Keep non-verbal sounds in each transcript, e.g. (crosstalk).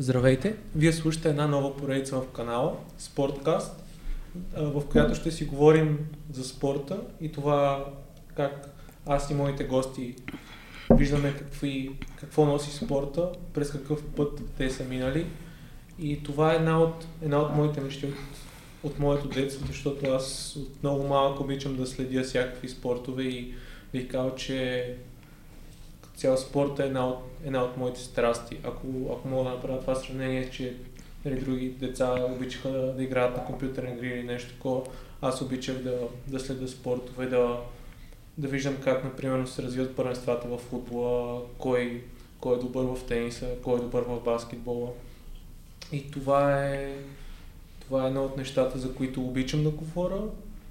Здравейте! Вие слушате една нова поредица в канала Спорткаст, в която ще си говорим за спорта и това как аз и моите гости виждаме какви, какво носи спорта, през какъв път те са минали. И това е една от, една от моите мечти от, от моето детство, защото аз от много малък обичам да следя всякакви спортове и бих казал, че цял спорт е една от, една от моите страсти. Ако, ако мога да направя това сравнение, че нали, други деца обичаха да, да играят на компютърни игри или нещо такова, аз обичах да, да следя спортове, да, да виждам как, например, се развиват първенствата в футбола, кой, кой е добър в тениса, кой е добър в баскетбола. И това е, това е едно от нещата, за които обичам да говоря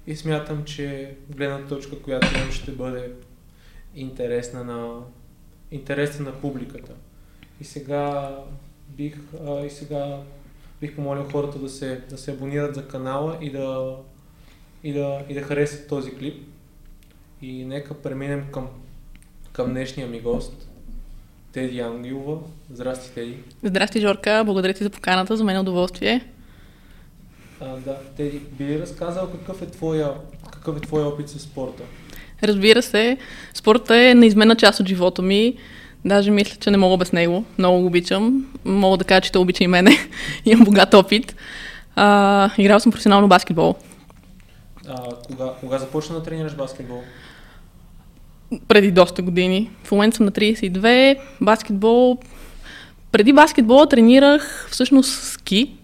и смятам, че гледна точка, която имам, ще бъде интересна на, интересна на публиката. И сега бих, а, и сега бих помолил хората да се, да се абонират за канала и да, и да, и да харесат този клип. И нека преминем към, към днешния ми гост, Теди Ангелова. Здрасти, Теди. Здрасти, Жорка. Благодаря ти за поканата. За мен е удоволствие. А, да, Теди, би ли разказал какъв е твоя, какъв е твоя опит с спорта? Разбира се, спорта е неизменна част от живота ми. Даже мисля, че не мога без него. Много го обичам. Мога да кажа, че те обича и мене. (laughs) Имам богат опит. А, играл съм професионално баскетбол. А, кога, кога започна да тренираш баскетбол? Преди доста години. В момента съм на 32. Баскетбол. Преди баскетбола тренирах всъщност ски.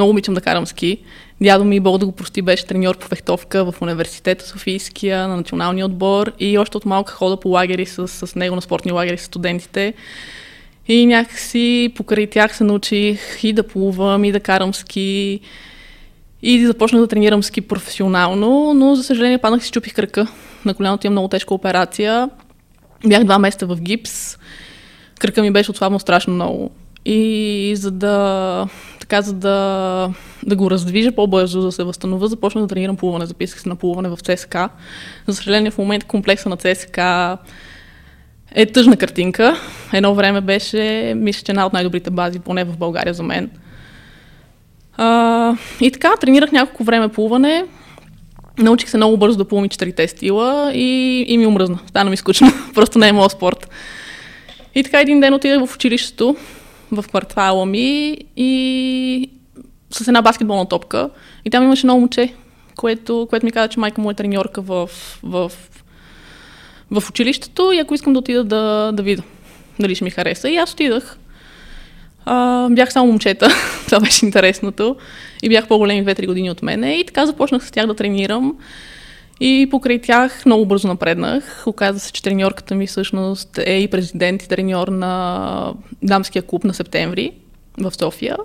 Много обичам да карам ски. Дядо ми, Бог да го прости, беше треньор по фехтовка в университета Софийския, на националния отбор и още от малка хода по лагери с, с него на спортни лагери с студентите. И някакси покрай тях се научих и да плувам, и да карам ски, и започнах да тренирам ски професионално, но за съжаление паднах и си чупих кръка. На коляното имам много тежка операция. Бях два месеца в гипс. Кръка ми беше отслабнал страшно много. И за да, така, за да, да го раздвижа по-бързо, да се възстановя, започнах да тренирам плуване. Записах се на плуване в ЦСК. За съжаление, в момента комплекса на ЦСК е тъжна картинка. Едно време беше, мисля, че една от най-добрите бази, поне в България за мен. А, и така, тренирах няколко време плуване. Научих се много бързо да плувам и четирите стила и, и ми омръзна. Стана ми скучно. (laughs) Просто не е моят спорт. И така един ден отидах в училището в квартала ми и с една баскетболна топка. И там имаше много момче, което, което ми каза, че майка му е треньорка в, в, в училището и ако искам да отида да, да видя дали ще ми хареса. И аз отидах. А, бях само момчета, (laughs) това беше интересното. И бях по-големи 2-3 години от мене. И така започнах с тях да тренирам. И покрай тях много бързо напреднах. Оказа се, че треньорката ми всъщност е и президент и треньор на дамския клуб на септември в София.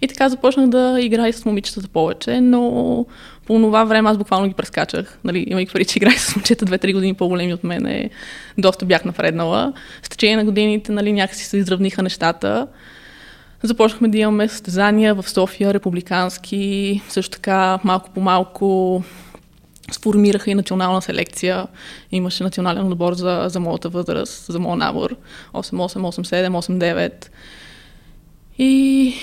И така започнах да играя с момичетата повече, но по това време аз буквално ги прескачах. Нали, имайки пари, че играя с момчета 2-3 години по-големи от мене, доста бях напреднала. С течение на годините нали, някакси се изравниха нещата. Започнахме да имаме състезания в София, републикански, също така малко по малко сформираха и национална селекция. Имаше национален отбор за, за моята възраст, за моят набор. 8-8, 8-7, 8-9. И,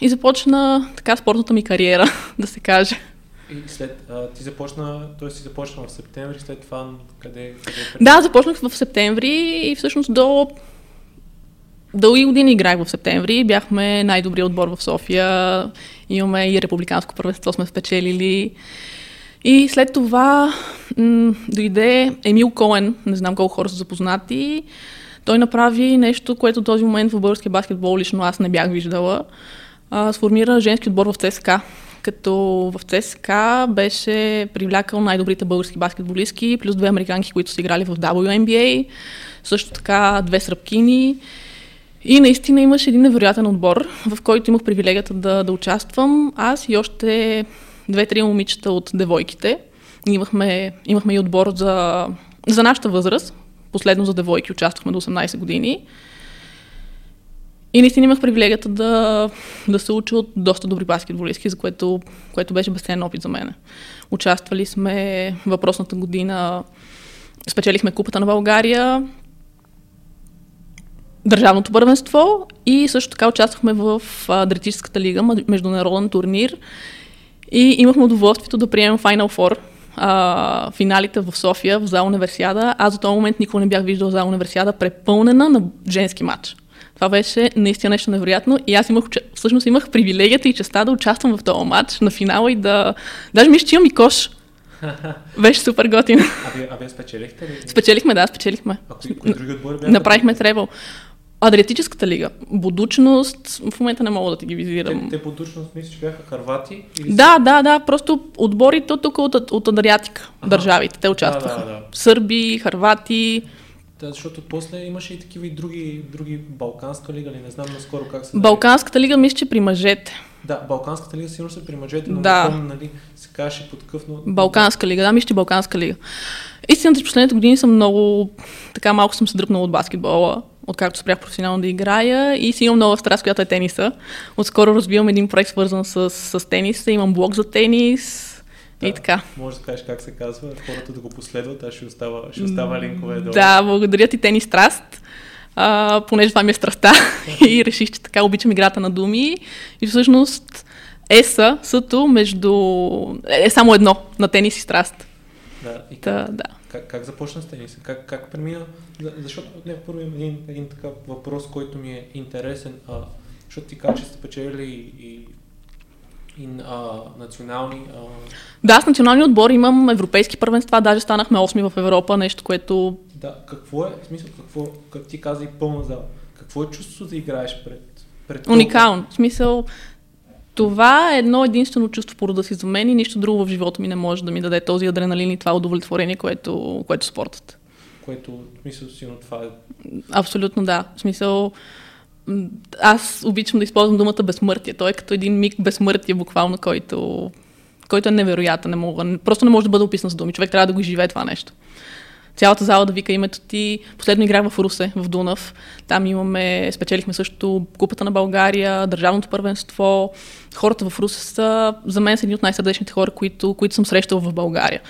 и започна така спортната ми кариера, (laughs) да се каже. И след, а, ти започна, т.е. си започна в септември, след това къде? къде да, започнах в септември и всъщност до дълги години играх в септември. Бяхме най-добрият отбор в София. Имаме и републиканско първенство сме спечелили. И след това м- дойде Емил Коен, не знам колко хора са запознати. Той направи нещо, което този момент в българския баскетбол лично аз не бях виждала. А, сформира женски отбор в ЦСКА като в ЦСКА беше привлякал най-добрите български баскетболистки, плюс две американки, които са играли в WNBA, също така две сръбкини. И наистина имаше един невероятен отбор, в който имах привилегията да, да участвам. Аз и още две-три момичета от девойките. Имахме, имахме и отбор за, за нашата възраст. Последно за девойки участвахме до 18 години. И наистина имах привилегията да, да се уча от доста добри баскетболистки, за което, което беше безценен опит за мен. Участвали сме въпросната година, спечелихме купата на България. държавното първенство и също така участвахме в Адриатическата лига, международен турнир и имахме удоволствието да приемем Final Four, а, финалите в София, в зал универсиада. Аз за този момент никога не бях виждал зал универсиада препълнена на женски матч. Това беше наистина нещо невероятно и аз имах, всъщност имах привилегията и честа да участвам в този матч на финала и да... Даже мисля, че имам и кош. (laughs) Беше супер готин. А вие, а вие спечелихте ли? Спечелихме, да, спечелихме. А кои, кои други отбори бяха? Направихме тревел. Адриатическата лига. Будучност, в момента не мога да ти ги визирам. Те, те будучност мисля, че бяха харвати? Или Да, да, да. Просто отборите от тук от, от Адриатика, Аха. държавите, те участваха. Да, да, да. Сърби, харвати. Да, защото после имаше и такива и други, други Балканска лига, ли не знам наскоро как се Балканската лига мисля, че при мъжете. Да, Балканската лига сигурно се при мъжете, но Да. помня, нали, се казваше под къв, но... Балканска лига, да, мисля, че Балканска лига. Истината, че последните години съм много, така малко съм се дръпнала от баскетбола, откакто спрях професионално да играя и си имам нова страст, която е тениса. Отскоро развивам един проект, свързан с, с тениса, имам блог за тенис и Да. така. Може да кажеш как се казва, хората да го последват, аз ще остава, ще остава линкове долу. Да, благодаря ти, тенис страст. А, понеже това ми е страста (laughs) и реших, че така обичам играта на думи. И всъщност еса, съто между... е само едно на тенис и страст. да и как, да. Как, как започна с тениса? Как, как премина? За- Защото не, първо имам един, един такъв въпрос, който ми е интересен. А, защото ти каза, че сте печелили и, и, и а, национални... А, Да, с националния отбор имам европейски първенства, даже станахме 8 в Европа, нещо, което да, какво е, в смисъл, какво, как ти каза и пълна зала, какво е чувството да играеш пред... пред уникално. В смисъл, това е едно единствено чувство по рода си за мен и нищо друго в живота ми не може да ми даде този адреналин и това удовлетворение, което, което спортът. Което, в смисъл, сигурно това е... Абсолютно да. В смисъл, аз обичам да използвам думата безсмъртие. Той е като един миг безсмъртие, буквално, който, който е невероятен. Не мога, просто не може да бъде описан с думи. Човек трябва да го живее това нещо. Цялата зала да вика името ти. Последно играх в Русе, в Дунав. Там имаме, спечелихме също Купата на България, Държавното първенство. Хората в Русе са, за мен са едни от най-сърдечните хора, които, които съм срещал в България.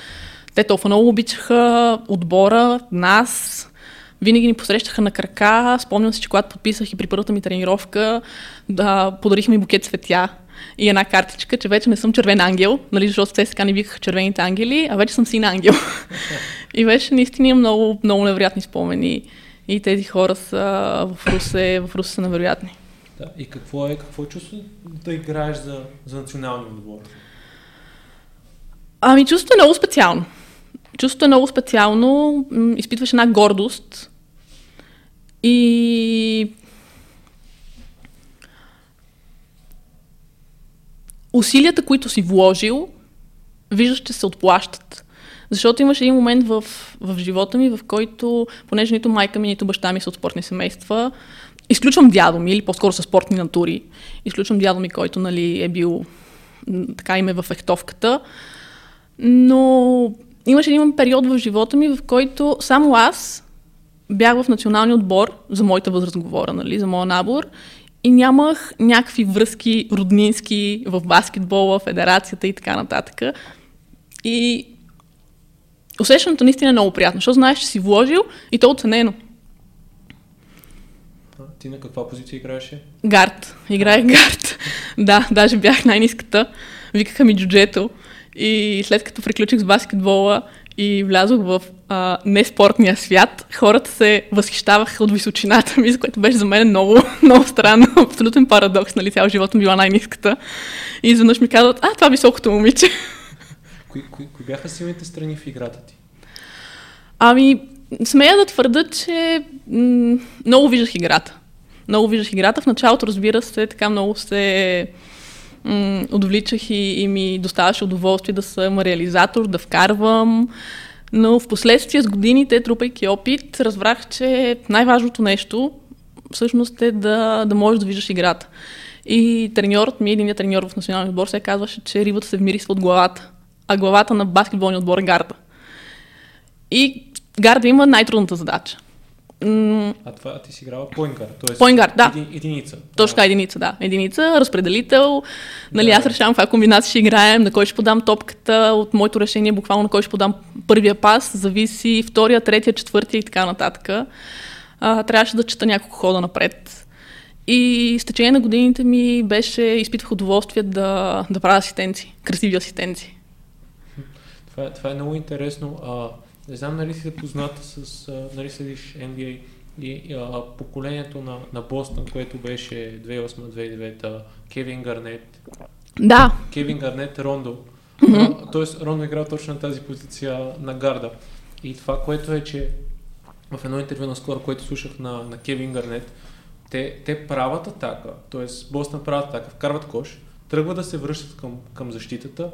Те толкова много обичаха отбора, нас, винаги ни посрещаха на крака. Спомням се, че когато подписах и при първата ми тренировка, да, подарихме и букет цветя и една картичка, че вече не съм червен ангел, нали, защото те сега не викаха червените ангели, а вече съм син ангел. (laughs) и беше наистина много, много невероятни спомени. И тези хора са в Русе, в Русе са невероятни. Да. И какво е, какво е чувството да играеш за, за националния отбор? Ами чувството е много специално. Чувството е много специално. Изпитваш една гордост. И усилията, които си вложил, виждаш, че се отплащат. Защото имаше един момент в, в живота ми, в който, понеже нито майка ми, нито баща ми са от спортни семейства, изключвам дядо ми, или по-скоро са спортни натури, изключвам дядо ми, който нали, е бил така име в ехтовката, но имаше един период в живота ми, в който само аз бях в националния отбор, за моята възраст говоря, нали, за моя набор, и нямах някакви връзки роднински в баскетбола, федерацията и така нататък. И усещането наистина е много приятно, защото знаеш, че си вложил и то оценено. А, ти на каква позиция играеше? Гард. Играех гард. (laughs) да, даже бях най-ниската. Викаха ми джуджето. И след като приключих с баскетбола и влязох в а, неспортния свят, хората се възхищаваха от височината ми, за което беше за мен много, (laughs) много странно. Абсолютен парадокс, нали? Цял живот ми била най-ниската. И изведнъж ми казват, а, това високото момиче. (laughs) Кои, кои, кои бяха силните страни в играта ти? Ами, смея да твърда, че м- много виждах играта. Много виждах играта. В началото, разбира се, така много се м- отвличах и, и ми доставаше удоволствие да съм реализатор, да вкарвам. Но в последствие с годините, трупайки опит, разбрах, че най-важното нещо всъщност е да, да можеш да виждаш играта. И треньорът ми, единият треньор в националния отбор, се казваше, че рибата се вмирисва от главата, а главата на баскетболния отбор е гарда. И гарда има най-трудната задача. М- А това ти си играла guard, т.е. Guard, да. Един, единица. Точно така, единица, да. Единица, разпределител. Нали, Да. аз решавам каква комбинация ще играем, на кой ще подам топката. От моето решение, буквално на кой ще подам първия пас, зависи втория, третия, четвъртия и така нататък. а, трябваше да чета няколко хода напред. И с течение на годините ми беше, изпитвах удоволствие да, да правя асистенции, красиви асистенции. Това, това е много интересно. А, не знам нали си позната с, нали следиш NBA и а, поколението на, на Бостън, което беше 2008-2009, Кевин Гарнет. Да. Кевин Гарнет, Рондо. Mm-hmm. Тоест, Рондо играл точно на тази позиция на гарда. И това, което е, че в едно интервю наскоро, което слушах на, на Кевин Гарнет, те, те правят атака, т.е. Бостън правят атака, вкарват кош, тръгват да се връщат към, към защитата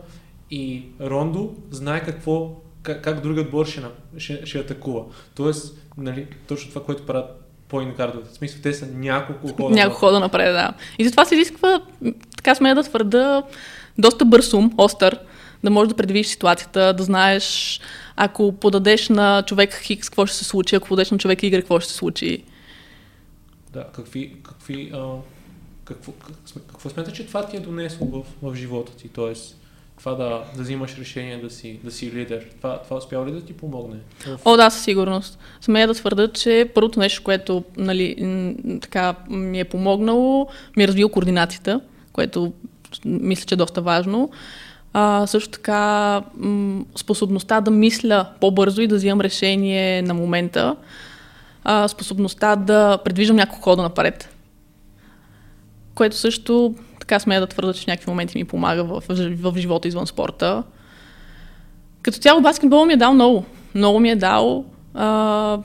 и Рондо знае какво, как, как другият отбор ще, ще, ще атакува. Тоест, нали, точно това, което правят point гардовете. В смисъл, те са няколко хода. Няколко хода напред, да. И затова се изисква, така сме да твърда, доста бърз ум, остър, да можеш да предвидиш ситуацията, да знаеш ако подадеш на човек Хикс, какво ще се случи, ако подадеш на човек Y, какво ще се случи. Да, какви, какви, а, какво, какво смяташ, че това ти е донесло в, в живота ти? Тоест, това да, да взимаш решение да си, да си лидер, това, това успява ли да ти помогне? О, да, със сигурност. Смея да твърда, че първото нещо, което нали, така, ми е помогнало, ми е развил координацията, което мисля, че е доста важно. А, също така способността да мисля по-бързо и да взимам решение на момента. А, способността да предвиждам няколко хода напред. Което също така смея да твърда, че в някакви моменти ми помага в, в, в живота извън спорта. Като цяло баскетбол ми е дал много. Много ми е дал. А,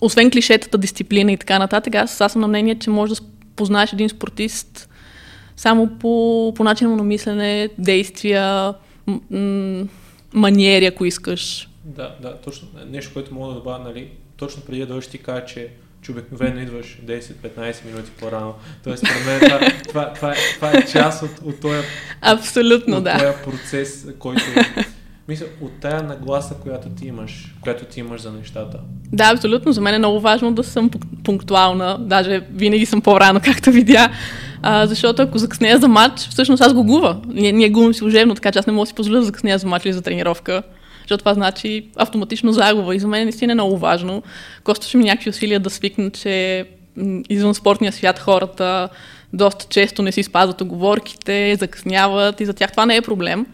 освен клишетата, дисциплина и така нататък, аз, аз съм на мнение, че може да познаеш един спортист само по, по начин на мислене, действия, м- маниери, ако искаш. Да, да, точно. Нещо, което мога да добавя, нали, точно преди да дойдеш ти кажа, че че обикновено идваш 10-15 минути по-рано. Тоест, според мен това, това, това, е, това е част от, от този, Абсолютно, от да. този процес, който е мисля, от тая нагласа, която ти имаш, която ти имаш за нещата. Да, абсолютно. За мен е много важно да съм пунктуална. Даже винаги съм по-рано, (laughs) както видя. А, защото ако закъснея за матч, всъщност аз го губа. Ние, ние губим служебно, така че аз не мога да си позволя да закъснея за матч или за тренировка. Защото това значи автоматично загуба. И за мен наистина е много важно. Костваше ми някакви усилия да свикна, че извън спортния свят хората доста често не си спазват оговорките, закъсняват и за тях това не е проблем.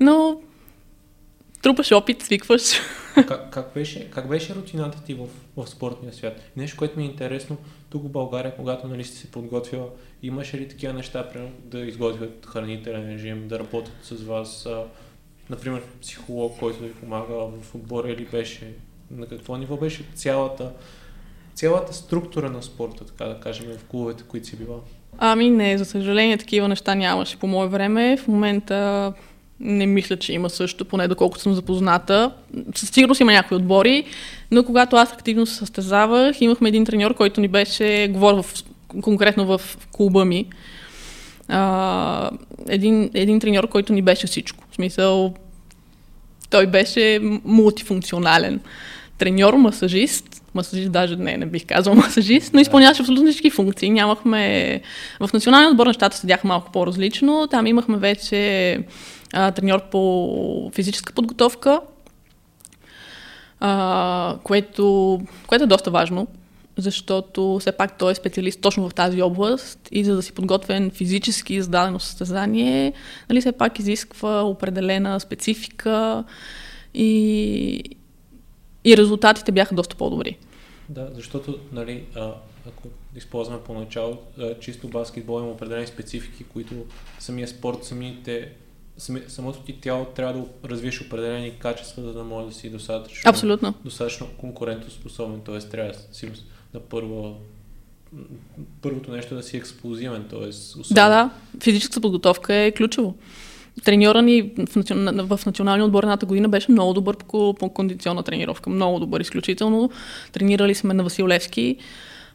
Но трупаш опит, свикваш. Как, как, беше, как беше рутината ти в, в спортния свят? Нещо, което ми е интересно, тук в България, когато нали, сте се подготвила, имаше ли такива неща, примерно, да изготвят хранителен режим, да работят с вас, например, психолог, който ви помага в отбора или беше, на какво ниво беше цялата, цялата структура на спорта, така да кажем, в клубовете, които си била? Ами не, за съжаление такива неща нямаше по мое време. В момента не мисля, че има също, поне доколкото съм запозната. Със сигурност има някои отбори, но когато аз активно се състезавах, имахме един треньор, който ни беше, говорил в, конкретно в клуба ми, а, един, един треньор, който ни беше всичко. В смисъл, той беше мултифункционален. Треньор, масажист, масажист даже не, не бих казал масажист, но изпълняваше абсолютно всички функции. Нямахме... В националния отбор нещата седяха малко по-различно. Там имахме вече а, треньор по физическа подготовка, а, което, което е доста важно, защото все пак той е специалист точно в тази област и за да си подготвен физически за дадено състезание, нали, все пак изисква определена специфика и, и резултатите бяха доста по-добри. Да, защото, нали, а, ако използваме поначало, чисто баскетбол има определени специфики, които самия спорт, самите самото ти тяло трябва да развиеш определени качества, за да може да си достатъчно, Абсолютно. достатъчно конкурентоспособен. Т.е. трябва си на първо първото нещо е да си експлозивен. Т.е. Да, да. Физическата подготовка е ключово. Треньора ни в, в националния отбор едната година беше много добър по, по кондиционна тренировка. Много добър, изключително. Тренирали сме на Василевски.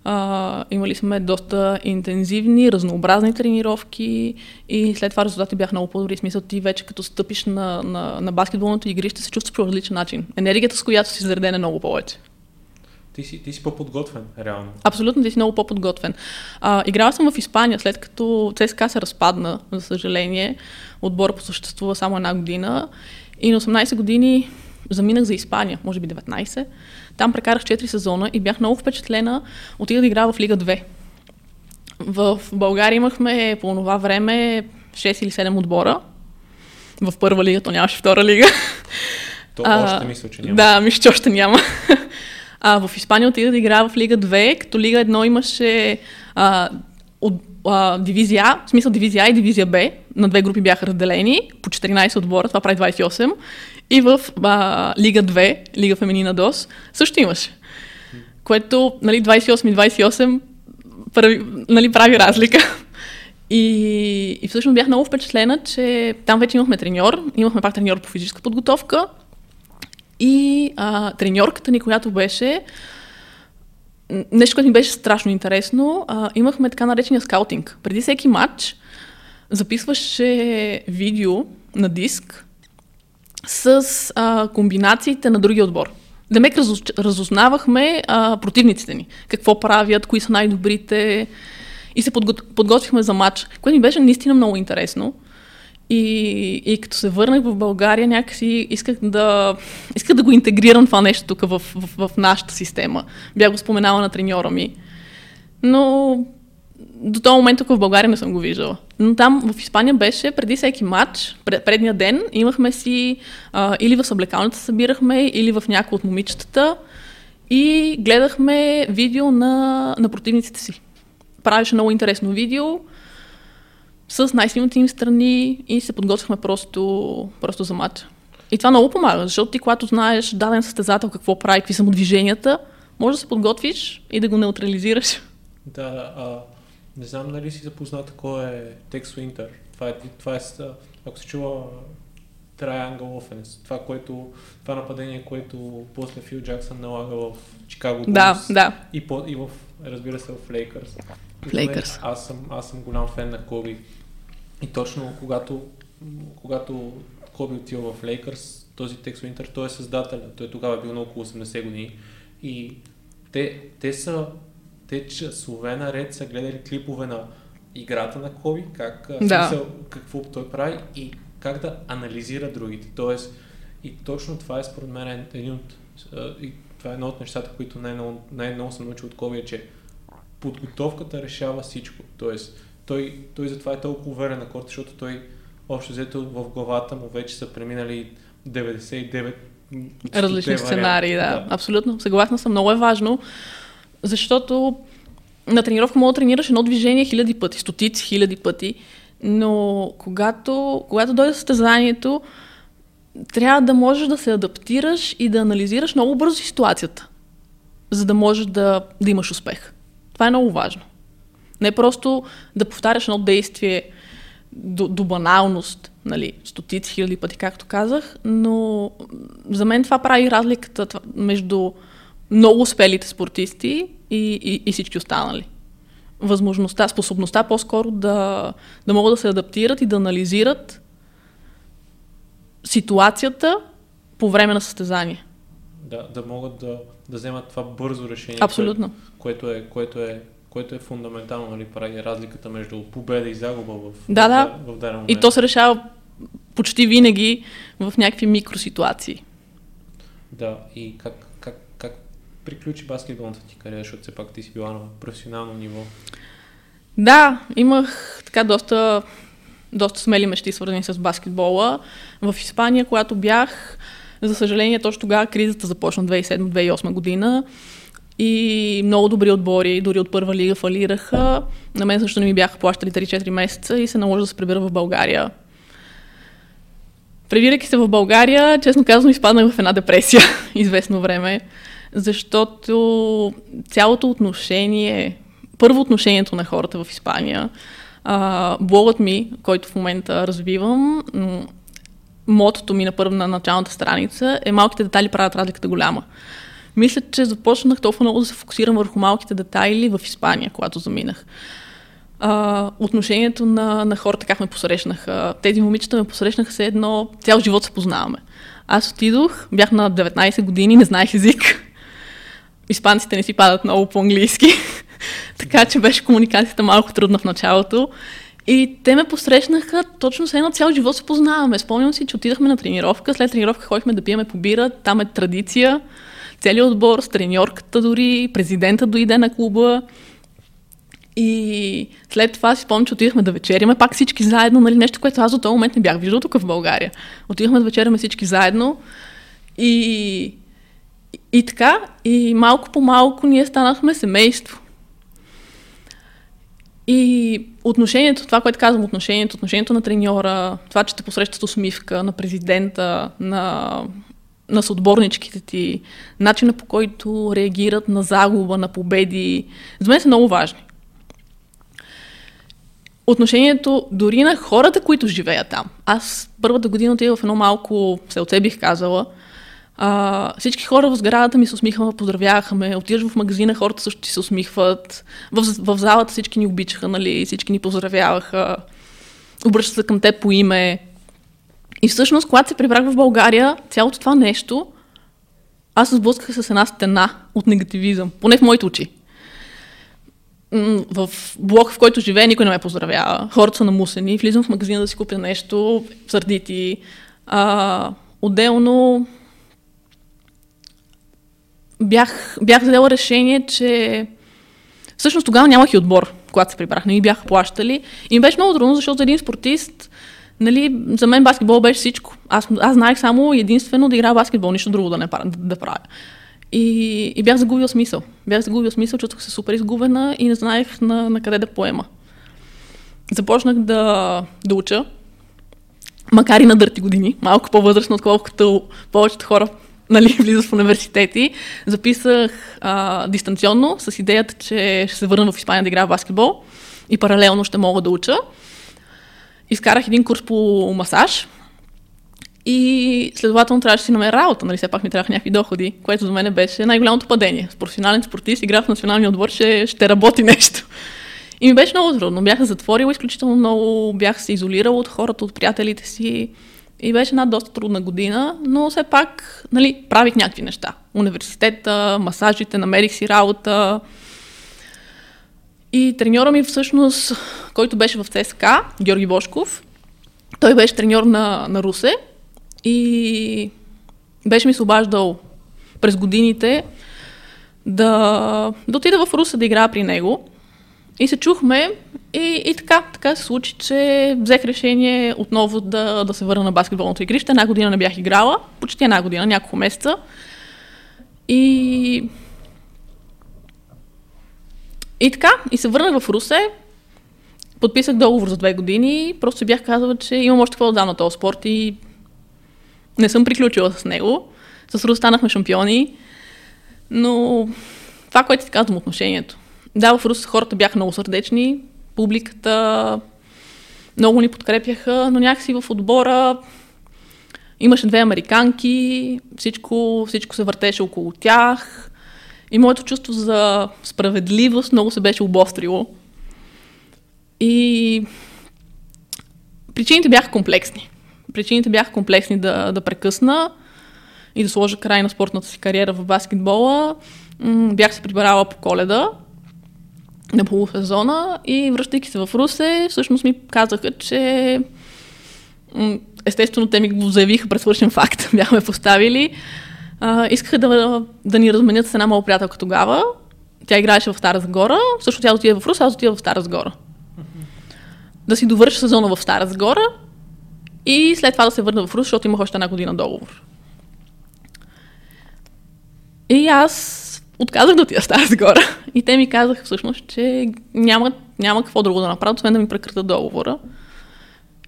А, имали сме доста интензивни, разнообразни тренировки и след това резултатите бяха много по-добри. Смисъл ти вече като стъпиш на, на, на баскетболното игрище се чувстваш по различен начин. Енергията, с която си зареден е много повече. Ти си, ти си по-подготвен, реално. Абсолютно, ти си много по-подготвен. А, играла съм в Испания, след като ЦСКА се разпадна, за съжаление. Отбор посъществува само една година. И на 18 години заминах за Испания, може би 19. Там прекарах 4 сезона и бях много впечатлена. Отидах да играя в Лига 2. В България имахме по това време 6 или 7 отбора. В първа лига, то нямаше втора лига. То а, още мисля, че няма. Да, мисля, че още няма. (laughs) а, в Испания отида да играя в Лига 2, като Лига 1 имаше а, от, а, дивизия А, в смисъл дивизия А и дивизия Б. На две групи бяха разделени по 14 отбора, това прави 28. И в а, Лига 2, Лига Феминина ДОС, също имаше. Което, нали, 28 и 28 прави, нали, прави разлика. И, и всъщност бях много впечатлена, че там вече имахме треньор, имахме пак треньор по физическа подготовка и а, треньорката ни, която беше нещо, което ми беше страшно интересно, а, имахме така наречения скаутинг. Преди всеки матч записваше видео на диск с а, комбинациите на другия отбор. Демек разуз, разузнавахме а, противниците ни. Какво правят, кои са най-добрите. И се подго, подготвихме за матч, което ми беше наистина много интересно. И, и като се върнах в България, някакси исках да, исках да го интегрирам това нещо тук в, в, в, нашата система. Бях го споменала на треньора ми. Но до този момент тук в България не съм го виждала. Но там в Испания беше преди всеки матч, пред, предния ден, имахме си а, или в съблекалната събирахме, или в някои от момичетата и гледахме видео на, на противниците си. Правеше много интересно видео с най-силните им страни и се подготвяхме просто, просто за матча. И това много помага, защото ти, когато знаеш даден състезател какво прави, какви са му движенията, може да се подготвиш и да го неутрализираш. Да, а, не знам нали си запознат кой е Текс Уинтер. Това е, това е, ако се чува Triangle Offense, това, което, това нападение, което после Фил Джаксън налага в Чикаго Да, да. И, по, и в, разбира се, в Лейкърс. Лейкърс. Аз съм, аз съм голям фен на Коби. И точно когато, когато Коби отива в Лейкърс, този Текс Уинтер, той е създател. Той тогава е бил на около 80 години. И те, те са те часове наред са гледали клипове на играта на Коби, как, да. смисъл, какво той прави и как да анализира другите. Тоест, и точно това е според мен един от, и това е едно от нещата, които най-много, най-много съм научил от Коби, е, че подготовката решава всичко. Тоест, той, той затова е толкова уверен на корта, защото той общо взето в главата му вече са преминали 99 различни сценарии, да. да. Абсолютно. Съгласна съм. Много е важно защото на тренировка мога да тренираш едно движение хиляди пъти, стотици хиляди пъти, но когато, когато дойде състезанието, трябва да можеш да се адаптираш и да анализираш много бързо ситуацията, за да можеш да, да имаш успех. Това е много важно. Не просто да повтаряш едно действие до, до баналност, нали, стотици хиляди пъти, както казах, но за мен това прави разликата между много успелите спортисти и, и, и всички останали. Възможността, способността по-скоро да, да могат да се адаптират и да анализират ситуацията по време на състезание. Да, да могат да, да вземат това бързо решение. Абсолютно. Което е, което е, което е фундаментално, нали, прави разликата между победа и загуба в, да, да. в, в даден момент. И то се решава почти винаги в някакви микроситуации. Да, и как, приключи баскетболната ти кариера, защото все пак ти си била на професионално ниво? Да, имах така доста, доста смели мечти, свързани с баскетбола. В Испания, когато бях, за съжаление, точно тогава кризата започна 2007-2008 година и много добри отбори, дори от първа лига фалираха. На мен също не ми бяха плащали 3-4 месеца и се наложи да се прибера в България. Прибирайки се в България, честно казвам, изпаднах в една депресия (laughs) известно време защото цялото отношение, първо отношението на хората в Испания, а, блогът ми, който в момента развивам, мотото ми на първа на началната страница е малките детайли правят разликата голяма. Мисля, че започнах толкова много да се фокусирам върху малките детайли в Испания, когато заминах. А, отношението на, на хората, как ме посрещнаха. Тези момичета ме посрещнаха се едно, цял живот се познаваме. Аз отидох, бях на 19 години, не знаех език испанците не си падат много по-английски, (laughs) така че беше комуникацията малко трудна в началото. И те ме посрещнаха точно с едно цял живот се познаваме. Спомням си, че отидахме на тренировка, след тренировка ходихме да пиеме по бира, там е традиция. Целият отбор, с треньорката дори, президента дойде на клуба. И след това си спомням, че отидахме да вечеряме пак всички заедно, нали, нещо, което аз до този момент не бях виждал тук в България. Отидахме да вечеряме всички заедно и, и така, и малко по малко ние станахме семейство. И отношението, това, което казвам, отношението, отношението на треньора, това, че те посрещат усмивка на президента, на, на съотборничките ти, начина по който реагират на загуба, на победи, за мен са много важни. Отношението дори на хората, които живеят там. Аз първата година отидох в едно малко селце, бих казала, а, всички хора в сградата ми се усмихваха, поздравяваха ме. Отиваш в магазина, хората също ти се усмихват. В, в залата всички ни обичаха, нали? всички ни поздравяваха. Обръщат се към теб по име. И всъщност, когато се прибрах в България, цялото това нещо, аз се сблъсках с една стена от негативизъм, поне в моите очи. В блок, в който живее, никой не ме поздравява. Хората са намусени. Влизам в магазина да си купя нещо, сърдити. А, отделно, бях, бях взела решение, че всъщност тогава нямах и отбор, когато се прибрах, не ми бяха плащали. И ми беше много трудно, защото за един спортист, нали, за мен баскетбол беше всичко. Аз, аз знаех само единствено да играя баскетбол, нищо друго да не да, да правя. И, и бях загубил смисъл. Бях загубил смисъл, чувствах се супер изгубена и не знаех на, на къде да поема. Започнах да, да уча, макар и на дърти години, малко по-възрастно, отколкото повечето хора нали, (laughs) влизаш в университети. Записах а, дистанционно с идеята, че ще се върна в Испания да играя в баскетбол и паралелно ще мога да уча. Изкарах един курс по масаж и следователно трябваше да си намеря работа, нали, все пак ми трябваха някакви доходи, което за мен беше най-голямото падение. С професионален спортист, игра в националния отбор, ще, ще работи нещо. И ми беше много трудно. Бях затворила изключително много, бях се изолирала от хората, от приятелите си. И беше една доста трудна година, но все пак нали, правих някакви неща. Университета, масажите, намерих си работа. И треньора ми всъщност, който беше в ЦСКА, Георги Бошков, той беше треньор на, на Русе и беше ми се обаждал през годините да, да отида в Руса да играя при него. И се чухме и, и така, така се случи, че взех решение отново да, да се върна на баскетболното игрище. Една година не бях играла, почти една година, няколко месеца. И... И така, и се върнах в Русе, подписах договор за две години, просто бях казала, че имам още какво да дам на този спорт и не съм приключила с него. С Рус станахме шампиони, но това, което ти казвам отношението. Да, в Рус хората бяха много сърдечни, публиката много ни подкрепяха, но някакси в отбора имаше две американки, всичко, всичко се въртеше около тях и моето чувство за справедливост много се беше обострило. И причините бяха комплексни. Причините бяха комплексни да, да прекъсна и да сложа край на спортната си кариера в баскетбола. Бях се прибрала по коледа на полусезона и връщайки се в Русе, всъщност ми казаха, че естествено те ми го заявиха пред свършен факт, (laughs) бяхме поставили. А, искаха да, да ни разменят с една моя приятелка тогава. Тя играеше в Стара Загора, също тя отиде в Русе, аз отида в Стара Загора. Да си довърша сезона в Стара Загора и след това да се върна в Рус, защото имах още една година договор. И аз отказах да отида в Стара Загора. И те ми казаха всъщност, че няма, няма какво друго да направят, освен да ми прекратят договора.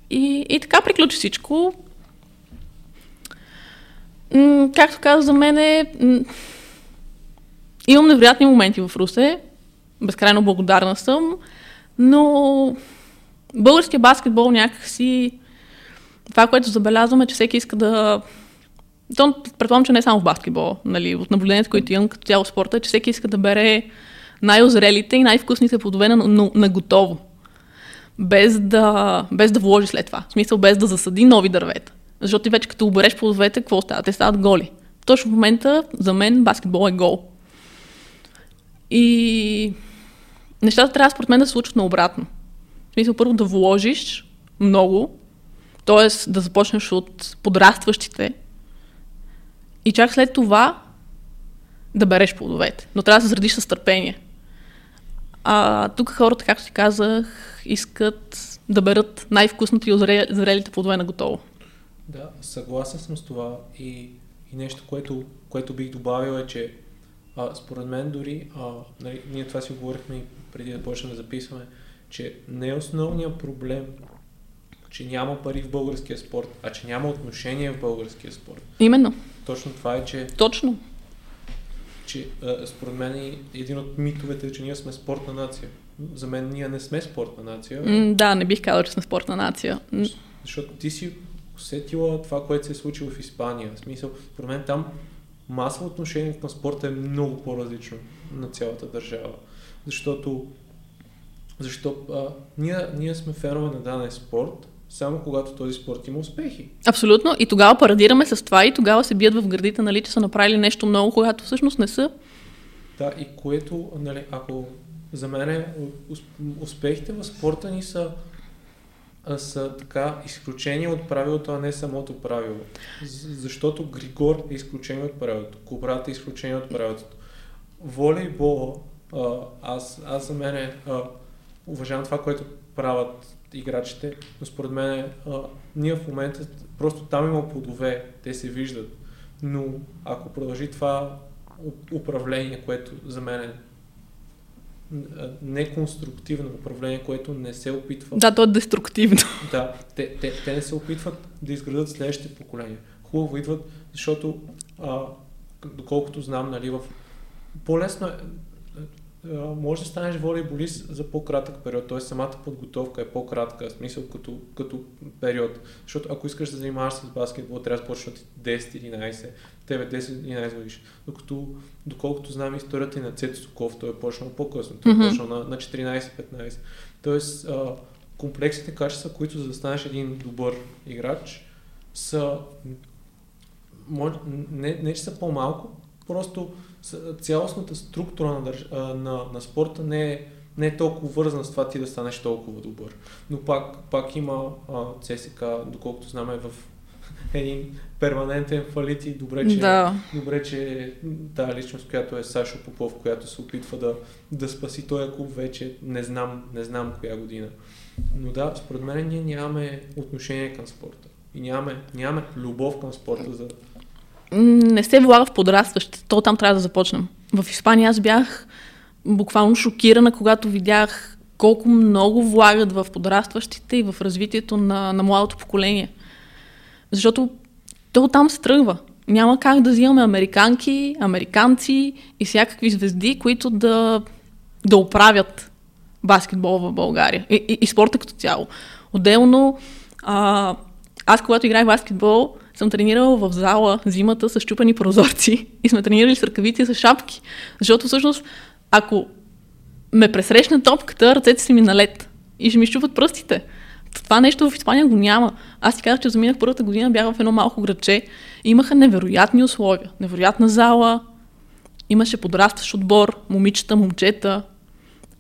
И, и така приключи всичко. Както каза за мен, е, имам невероятни моменти в Русе. Безкрайно благодарна съм. Но българския баскетбол някакси това, което забелязваме, че всеки иска да то, предполагам, че не е само в баскетбол, нали, от наблюдението, които имам като цяло спорта, е, че всеки иска да бере най-озрелите и най-вкусните плодове на, на, на готово. Без да, без да вложи след това. В смисъл, без да засади нови дървета. Защото ти вече като обереш плодовете, какво става? Те стават голи. Точно в момента, за мен, баскетбол е гол. И нещата трябва според мен да се случват наобратно. В смисъл първо да вложиш много, т.е. да започнеш от подрастващите и чак след това да береш плодовете. Но трябва да се заредиш с търпение. А тук хората, както ти казах, искат да берат най-вкусното и зрелите плодове на готово. Да, съгласен съм с това и, и нещо, което, което бих добавил е, че а, според мен дори, а, нали, ние това си говорихме и преди да почнем да записваме, че не е основният проблем, че няма пари в българския спорт, а че няма отношение в българския спорт. Именно. Точно това е, че... Точно. Че а, според мен един от митовете е, че ние сме спортна нация. За мен ние не сме спортна нация. М, да, не бих казал, че сме спортна нация. Защото ти си усетила това, което се е случило в Испания. В смисъл, според мен там масово отношение към спорта е много по-различно на цялата държава. Защото, защо, а, ние, ние сме фенове на даден спорт, само когато този спорт има успехи. Абсолютно. И тогава парадираме с това и тогава се бият в гърдите, нали, че са направили нещо много, когато всъщност не са. Да, и което, нали, ако за мен успехите в спорта ни са са така изключение от правилото, а не самото правило. Защото Григор е изключение от правилото, Кобрата е изключение от правилото. Волейбола, аз, аз за мен уважавам това, което правят играчите, но според мен ние в момента просто там има плодове, те се виждат. Но ако продължи това управление, което за мен е неконструктивно управление, което не се опитва. Да, то е деструктивно. Да, те, те, те не се опитват да изградат следващите поколения. Хубаво идват, защото, а, доколкото знам, нали, в по-лесно е, може да станеш волейболист за по-кратък период, т.е. самата подготовка е по-кратка, в смисъл като, като период. Защото ако искаш да занимаваш с баскетбол, трябва да започнеш от 10-11, тебе 10-11 годиш. Докато, доколкото знам историята и на Цето Соков, той е почнал по-късно, той mm-hmm. е почнал на, на 14-15. Тоест, а, комплексите качества, които за да станеш един добър играч, са може, не, не че са по-малко, просто цялостната структура на, държ... на, на спорта не е, не е толкова вързана с това ти да станеш толкова добър. Но пак, пак има а, ЦСК, доколкото знаме в (laughs) един перманентен фалит и добре, че, да. добре, че тази личност, която е Сашо Попов, която се опитва да, да спаси този клуб вече, не знам, не знам коя година. Но да, според мен ние нямаме отношение към спорта. И нямаме, нямаме любов към спорта за, не се влага в подрастващите. То там трябва да започнем. В Испания аз бях буквално шокирана, когато видях колко много влагат в подрастващите и в развитието на, на младото поколение. Защото то там се тръгва. Няма как да взимаме американки, американци и всякакви звезди, които да, да оправят баскетбол в България и, и, и спорта като цяло. Отделно, а, аз когато играх баскетбол, съм тренирала в зала зимата с чупени прозорци и сме тренирали с ръкавици с шапки. Защото всъщност, ако ме пресрещне топката, ръцете си ми на лед и ще ми щупат пръстите. Това нещо в Испания го няма. Аз ти казах, че заминах първата година, бях в едно малко градче и имаха невероятни условия. Невероятна зала, имаше подрастващ отбор, момичета, момчета.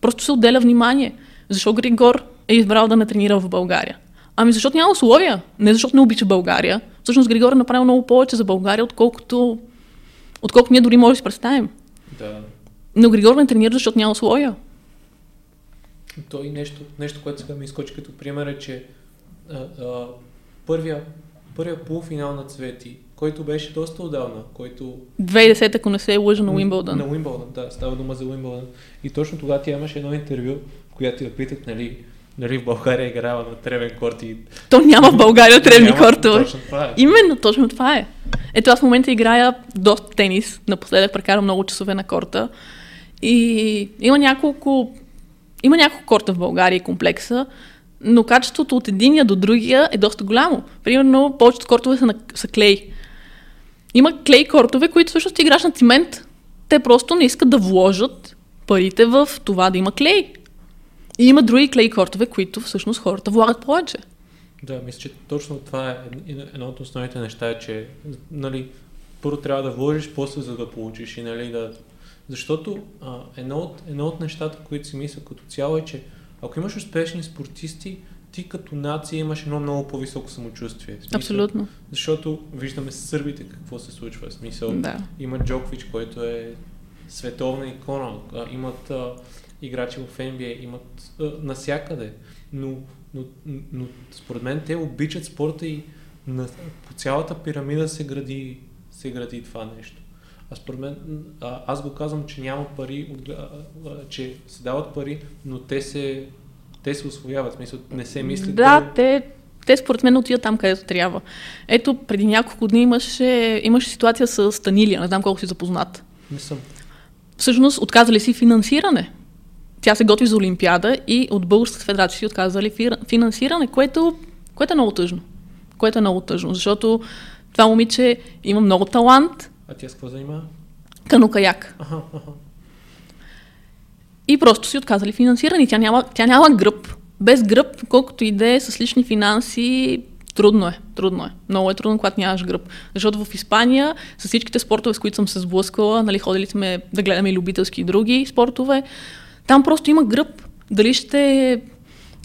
Просто се отделя внимание. Защо Григор е избрал да ме тренира в България? Ами защото няма условия. Не защото не обича България. Всъщност Григор е направил много повече за България, отколкото, отколкото ние дори може да си представим. Да. Но Григор не тренира, защото няма условия. То и нещо, нещо, което сега ми изкочи като пример е, че а, а, първия, първия полуфинал на Цвети, който беше доста отдавна, който... 2010, ако не се е лъжа на Уимбълдън. На Уимбълдън, да, става дума за Уимбълдън. И точно тогава тя имаше едно интервю, в която я питат, нали, нали, в България играва на тревен корт и... То няма в България тревни кортове. Точно това е. Именно, точно това е. Ето аз в момента играя доста тенис, напоследък прекарам много часове на корта и има няколко, има няколко корта в България и комплекса, но качеството от единия до другия е доста голямо. Примерно, повечето кортове са, на, са клей. Има клей кортове, които всъщност играш на цимент. Те просто не искат да вложат парите в това да има клей. И има други клей кортове, които всъщност хората влагат повече. Да, мисля, че точно това е едно от основните неща, е, че нали, първо трябва да вложиш, после за да получиш и нали, да... Защото а, едно, от, едно от нещата, които си мисля като цяло е, че ако имаш успешни спортисти, ти като нация имаш едно много по-високо самочувствие. Смисъл, Абсолютно. Защото виждаме с сърбите какво се случва. Смисъл, да. има Джокович, който е световна икона. Имат а, играчи в NBA, имат а, насякъде. Но, но, но според мен те обичат спорта и на, по цялата пирамида се гради, се гради това нещо. А според мен, а, аз го казвам, че няма пари, а, а, че се дават пари, но те се, те се освояват. Смисъл, не се мисли. Да, да, те, те според мен отиват там, където трябва. Ето, преди няколко дни имаше, имаше ситуация с Станилия, не знам колко си запознат. Не съм. Всъщност, отказали си финансиране. Тя се готви за Олимпиада и от Българската федерация си отказали финансиране, което, което е много тъжно. Което е много тъжно, защото това момиче има много талант, а тя с какво занимава? Канукаяк. Ага, ага. И просто си отказали финансиране. Тя няма, тя няма гръб. Без гръб, колкото и да е с лични финанси, трудно е. Трудно е. Много е трудно, когато нямаш гръб. Защото в Испания, с всичките спортове, с които съм се сблъскала, нали, ходили сме да гледаме и любителски и други спортове, там просто има гръб. Дали ще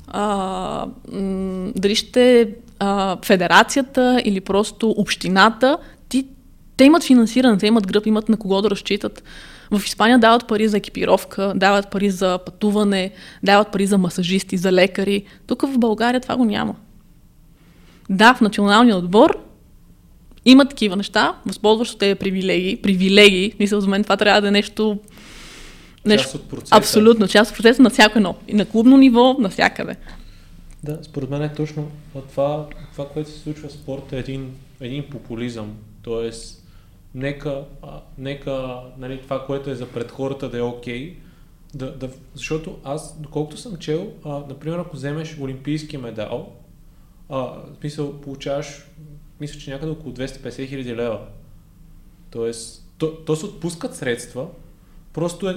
а, дали ще а, федерацията или просто общината, ти те имат финансиране, те имат гръб, имат на кого да разчитат. В Испания дават пари за екипировка, дават пари за пътуване, дават пари за масажисти, за лекари. Тук в България това го няма. Да, в националния отбор има такива неща, възползваш от тези привилегии. Привилегии, мисля, за мен това трябва да е нещо... нещо част от процеса. Абсолютно, част от процеса на всяко едно. И на клубно ниво, навсякъде. Да, според мен е точно това, това което се случва в спорта е един, един популизъм. Тоест, нека, а, нека нали, това, което е за пред хората да е окей. Okay, да, да, защото аз, доколкото съм чел, а, например, ако вземеш олимпийски медал, а, в смисъл, получаваш, мисля, че някъде около 250 хиляди лева. Тоест, то, то се отпускат средства, просто е, е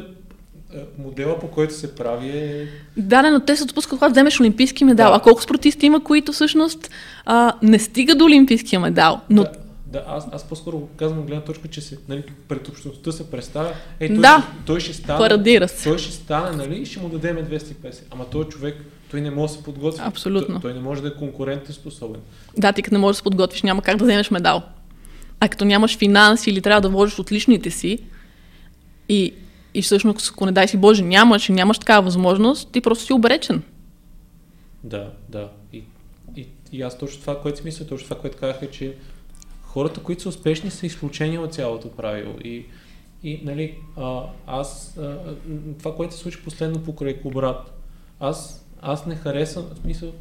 модела по който се прави е... Да, но те се отпускат, когато вземеш олимпийски медал. Да. А колко спортисти има, които всъщност а, не стига до олимпийския медал, но да. Да, аз, аз по-скоро казвам от гледна точка, че се, нали, пред общността се представя. Е, той, да, ще, той ще стане. Парадира се. Той ще стане, нали, и ще му дадем 250. Ама той човек, той не може да се подготви. Абсолютно. Той, той не може да е конкурентен способен. Да, ти като не можеш да се подготвиш, няма как да вземеш медал. А като нямаш финанси или трябва да вложиш от личните си и, и всъщност, ако не дай си Боже, нямаш и нямаш такава възможност, ти просто си обречен. Да, да. И, и, и аз точно това, което си мисля, точно това, което казах е, че хората, които са успешни, са изключение от цялото правило. И, и нали, а, аз, а, това, което се случи последно покрай Кобрат, аз, аз не харесвам, в смисъл,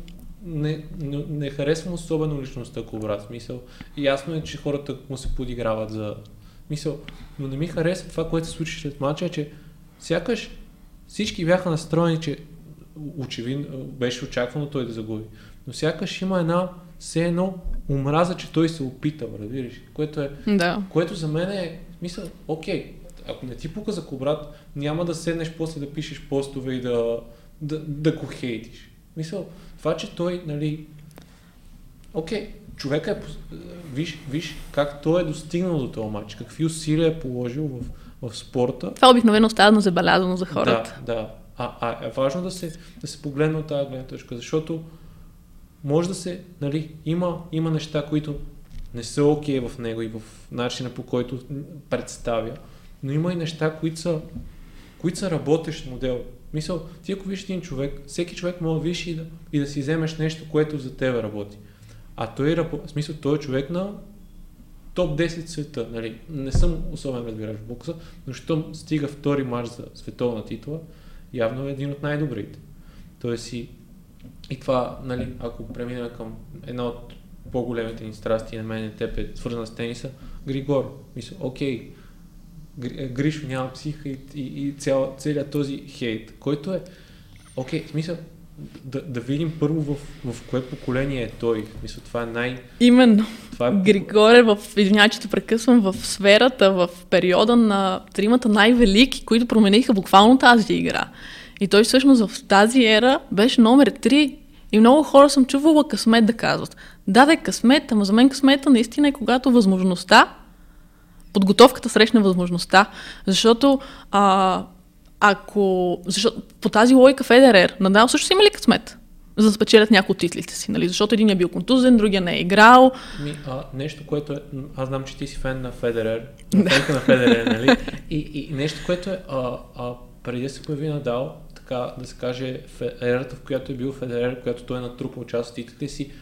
не, не, не харесвам особено личността Кобрат, в смисъл. Ясно е, че хората му се подиграват за мисъл, но не ми харесва това, което се случи след мача, че сякаш всички бяха настроени, че очевидно беше очаквано той да загуби. Но сякаш има една все едно омраза, че той се опита, разбираш, което е, да. което за мен е, мисля, окей, ако не ти пука за кобрат, няма да седнеш после да пишеш постове и да, да, да го хейтиш. Мисля, това, че той, нали, окей, човека е, виж, виж как той е достигнал до този матч, какви усилия е положил в, в спорта. Това обикновено остава забелязано за хората. Да, да. А, а е важно да се, да се погледне от тази гледна точка, защото може да се, нали, има, има неща, които не са окей okay в него и в начина по който представя, но има и неща, които са, които са работещ модел. Мисъл, ти ако виж един човек, всеки човек може да виж и да, и да си вземеш нещо, което за тебе работи. А той, в смисъл, той е човек на топ 10 света. Нали? Не съм особен разбираш в бокса, но щом стига втори марш за световна титла, явно е един от най-добрите. Той си и това, нали, ако преминем към една от по-големите ни страсти на мен и теб е свързана с тениса, Григор. Мисля, окей, Гришо няма психа и, и, и цял, целият този хейт, който е, окей, смисъл, да, да видим първо в, в кое поколение е той. Мисля, това е най... Именно. Това е... Григор е в, извинявай, че те прекъсвам, в сферата, в периода на тримата най-велики, които промениха буквално тази игра. И той всъщност в тази ера беше номер 3. И много хора съм чувала късмет да казват. Да, да е късмет, ама за мен късмета наистина е когато възможността, подготовката срещна възможността. Защото а, ако... Защото по тази логика Федерер, Надал също са имали късмет за да спечелят някои от титлите си, нали? Защото един е бил контузен, другия не е играл. Ми, а, нещо, което е... Аз знам, че ти си фен на Федерер. Фенка на Федерер, нали? И, и нещо, което е... А, а, преди да се появи Надал, така да се каже, ерата, в която е бил Федерер, която той е натрупал част от титлите си,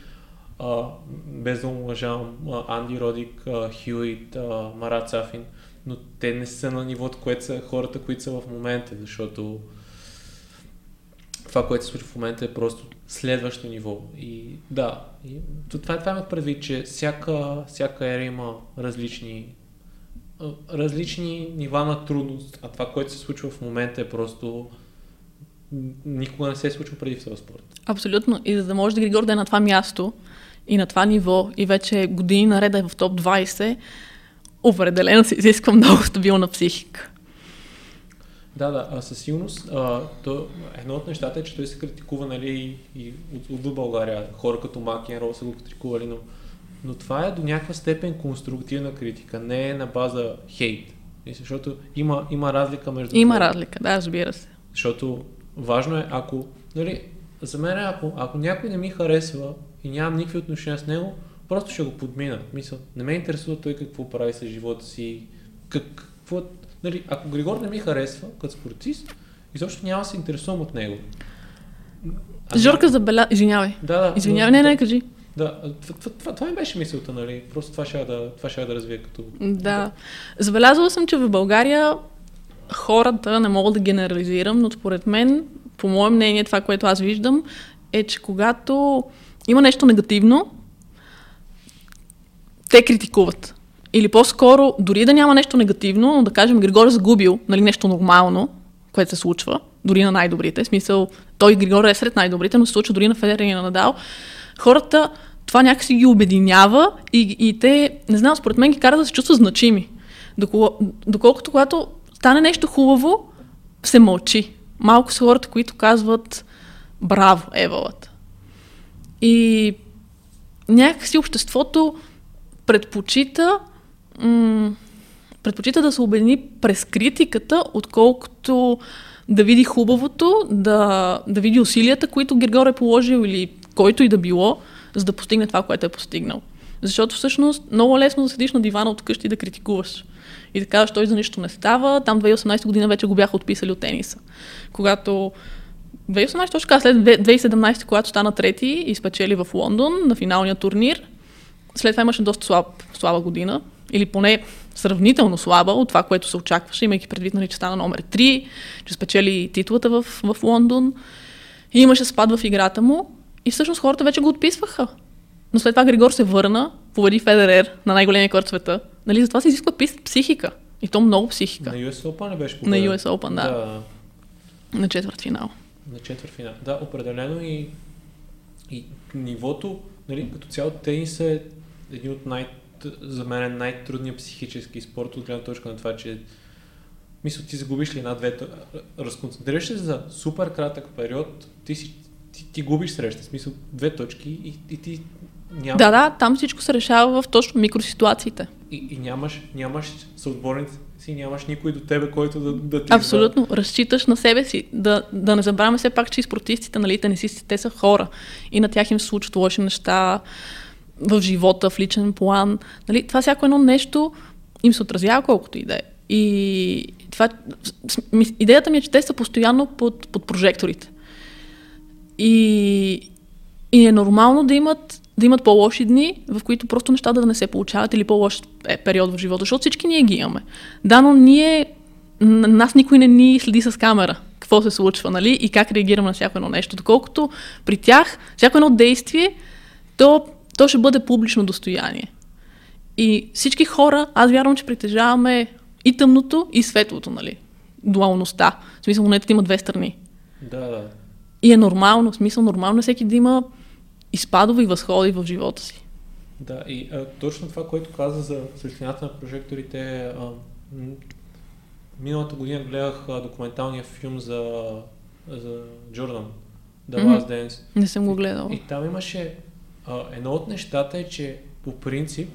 а, без да уважавам Анди Родик, а, Хюит, а, Марат Сафин, но те не са на нивото, което са хората, които са в момента, защото това, което се случва в момента е просто следващо ниво. И да, и това, това имах предвид, че всяка, всяка ера има различни различни нива на трудност, а това, което се случва в момента е просто никога не се е случва преди в този спорт. Абсолютно. И за да може да Григор да е на това място и на това ниво и вече години наред е в топ 20, определено се изисква много стабилна психика. Да, да, а със сигурност а, то, едно от нещата е, че той се критикува нали, и от, от България. Хора като Мак и Рол са го критикували, но, но това е до някаква степен конструктивна критика, не е на база хейт. Защото има, има разлика между... Има това. разлика, да, разбира се. Защото важно е, ако... Нали, за мен, ако, ако някой не ми харесва и нямам никакви отношения с него, просто ще го подмина. Мисъл, не ме интересува той какво прави с живота си, как, какво, Нали, ако Григор не ми харесва като спортист, изобщо няма да се интересувам от него. А Жорка забеля... Извинявай. Да, да. Извинявай, не, не, кажи. Да, това, това, това, ми беше мисълта, нали? Просто това ще да, това ще да развия като... Да. Забелязала съм, че в България хората, не мога да генерализирам, но според мен, по мое мнение, това, което аз виждам, е, че когато има нещо негативно, те критикуват. Или по-скоро, дори да няма нещо негативно, но да кажем Григор е загубил нали, нещо нормално, което се случва, дори на най-добрите. В смисъл, той Григор е сред най-добрите, но се случва дори на Федерер и на Надал. Хората това някакси ги обединява и, и те, не знам, според мен ги кара да се чувстват значими. Доколкото когато стане нещо хубаво, се мълчи. Малко са хората, които казват браво, Евалът. И някакси обществото предпочита м- предпочита да се обедини през критиката, отколкото да види хубавото, да, да види усилията, които Гергор е положил или който и да било, за да постигне това, което е постигнал. Защото всъщност много лесно да седиш на дивана от къщи и да критикуваш. И да кажеш, той за нищо не става. Там 2018 година вече го бяха отписали от тениса. Когато 2018, точно след 2017, когато стана трети и спечели в Лондон на финалния турнир, след това имаше доста слаб, слаба година или поне сравнително слаба от това, което се очакваше, имайки предвид, нали, че стана номер 3, че спечели титлата в, в Лондон. И имаше спад в играта му и всъщност хората вече го отписваха. Но след това Григор се върна, победи Федерер на най-големия корт света. Нали, затова се изисква психика. И то много психика. На US Open не беше победа. На US Open, да. да. На четвърт финал. На четвърт финал. Да, определено и, и нивото, нали, като цяло тенис е един от най- за мен е най-трудният психически спорт от гледна точка на това, че мисля, ти загубиш ли една-две, разконцентрираш се за супер кратък период, ти, си, ти, ти губиш среща, смисъл две точки и, и ти няма... Да, да, там всичко се решава в точно микроситуациите. И, и нямаш, нямаш съотборници си, нямаш никой до тебе, който да, да ти... Абсолютно, да... разчиташ на себе си. Да, да не забравяме все пак, че и спортистите, нали, тенисистите, те са хора. И на тях им се случват лоши неща, в живота, в личен план. Нали, това всяко едно нещо им се отразява колкото и да е. И това, идеята ми е, че те са постоянно под, под прожекторите. И, и е нормално да имат, да имат по-лоши дни, в които просто нещата да не се получават или по-лош е, период в живота, защото всички ние ги имаме. Да, но ние, нас никой не ни следи с камера какво се случва, нали, и как реагираме на всяко едно нещо. Доколкото при тях, всяко едно действие, то то ще бъде публично достояние. И всички хора, аз вярвам, че притежаваме и тъмното, и светлото, нали? Дуалността. В смисъл, монетата има две страни. Да, да. И е нормално, в смисъл, нормално е всеки да има изпадове и възходи в живота си. Да, и а, точно това, което каза за светлината на прожекторите, а, миналата година гледах а, документалния филм за, за Джордан, The Last. Dance. Не съм го гледал. И, и там имаше а, едно от нещата е, че по принцип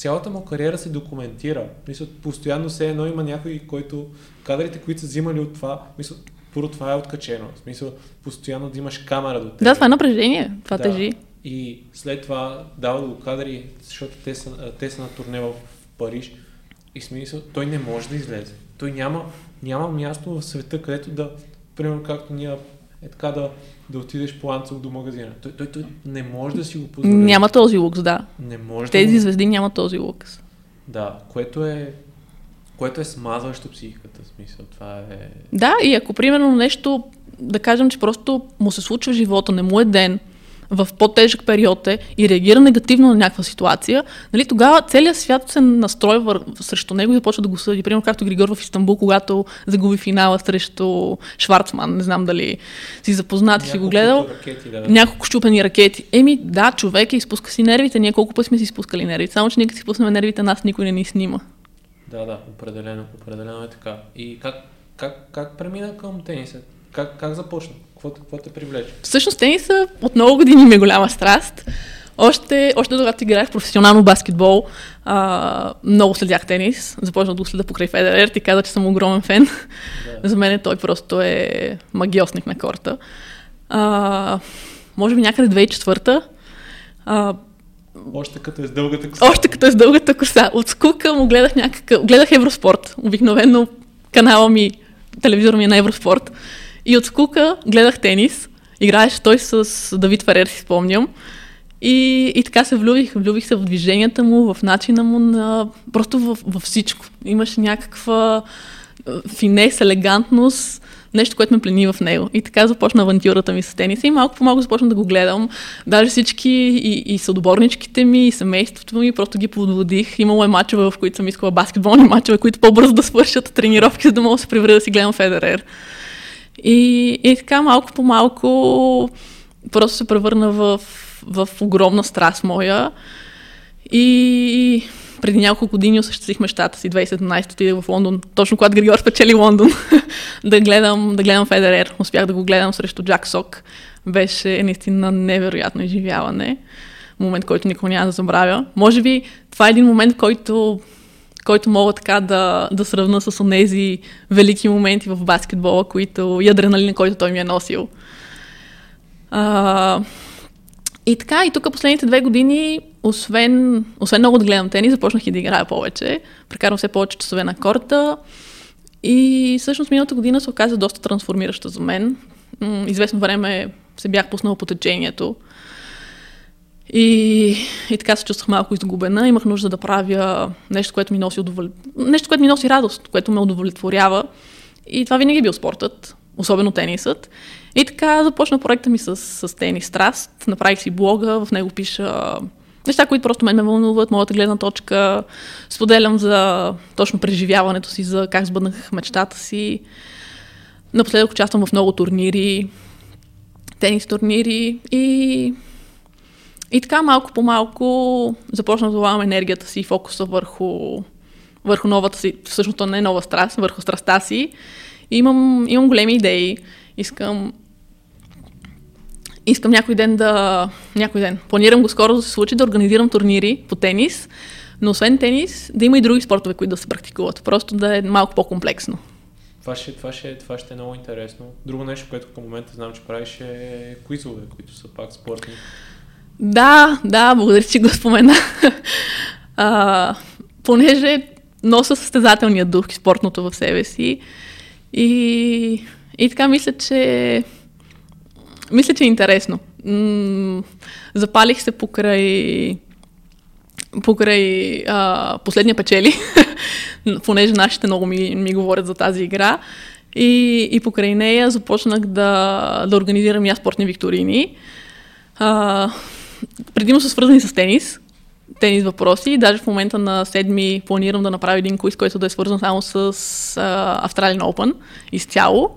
цялата му кариера се документира. Мисля, постоянно все едно има някой, който кадрите, които са взимали от това, мисля, първо това е откачено. В смисъл, постоянно да имаш камера до теб. Да, това е напрежение. Това да. тежи. И след това дава го кадри, защото те са, те са на турне в Париж. И смисъл, той не може да излезе. Той няма, няма място в света, където да, примерно както ние е така да, да отидеш по Анцел до магазина. Той, той, той не може да си го позволи. Няма този лукс, да. Не може Тези да звезди няма този лукс. Да, което е което е смазващо психиката, смисъл. Това е... Да, и ако примерно нещо, да кажем, че просто му се случва живота, не му е ден, в по-тежък период е и реагира негативно на някаква ситуация, нали, тогава целият свят се настройва срещу него и започва да го съди. Примерно както Григор в Истанбул, когато загуби финала срещу Шварцман, не знам дали си запознат и си го гледал. Ракети, да. Няколко щупени ракети. Еми, да, човек е, изпуска си нервите. Ние колко пъти сме си изпускали нервите. Само, че ние си пуснем нервите, нас никой не ни снима. Да, да, определено, определено е така. И как, как, как премина към тениса? Как, как започна? Какво, какво те привлече? Всъщност тениса от много години ми е голяма страст. Още, още когато играех професионално баскетбол, а, много следях тенис. Започнах да го следа покрай Федерер. Ти каза, че съм огромен фен. Да. За мен той просто е магиосник на корта. А, може би някъде 2004 а, още като е с дългата коса. Още като е с дългата коса. От скука му гледах някакъв... Гледах Евроспорт. Обикновено канала ми, телевизор ми е на Евроспорт. И от скука гледах тенис. Играеше той с Давид Ферер, си спомням. И, и така се влюбих. Влюбих се в движенията му, в начина му на... Просто във, във всичко. Имаше някаква финес, елегантност, нещо, което ме плени в него. И така започна авантюрата ми с тениса и малко по малко започна да го гледам. Даже всички и, и съдоборничките ми, и семейството ми, просто ги подводих. Имало е мачове, в които съм искала баскетболни мачове, които по-бързо да свършат тренировки, за да мога да се превръда да си гледам Федерер. И, и така малко по малко просто се превърна в, в огромна страст моя. И преди няколко години осъществих мечтата си. 2017 отидах в Лондон, точно когато Григор спечели Лондон, (laughs) да, гледам, да гледам Федерер. Успях да го гледам срещу Джак Сок. Беше наистина невероятно изживяване. Момент, който никога няма да забравя. Може би това е един момент, който който мога така да, да сравна с тези велики моменти в баскетбола, които и адреналина, който той ми е носил. А, и така, и тук последните две години, освен, освен много да гледам тенис, започнах и да играя повече. Прекарвам все повече часове на корта. И всъщност миналата година се оказа доста трансформираща за мен. Известно време се бях пуснала по течението. И, и така се чувствах малко изгубена. Имах нужда да правя нещо, което ми носи, удовол... нещо, което ми носи радост, което ме удовлетворява. И това винаги е бил спортът, особено тенисът. И така започна проекта ми с, с тенис страст. Направих си блога, в него пиша неща, които просто мен ме вълнуват, моята гледна точка. Споделям за точно преживяването си, за как сбъднах мечтата си. Напоследък участвам в много турнири, тенис турнири и и така малко по малко започна да влагам енергията си и фокуса върху, върху новата си, всъщност не е нова страст, върху страста си. И имам, имам големи идеи. Искам искам някой ден да... Някой ден. Планирам го скоро да се случи да организирам турнири по тенис, но освен тенис, да има и други спортове, които да се практикуват. Просто да е малко по-комплексно. Това ще, това, ще, това ще е много интересно. Друго нещо, което към момента знам, че правиш е квизове, които са пак спортни. Да, да, благодаря, че го спомена. а, понеже носа състезателния дух и спортното в себе си. И, и така мисля, че мисля, че е интересно. М- запалих се покрай покрай а, последния печели, (laughs) понеже нашите много ми, ми говорят за тази игра. И, и покрай нея започнах да, да организирам аз спортни викторини. А, предимно са свързани с тенис, тенис въпроси. Даже в момента на седми планирам да направя един квиз, който да е свързан само с uh, Australian изцяло.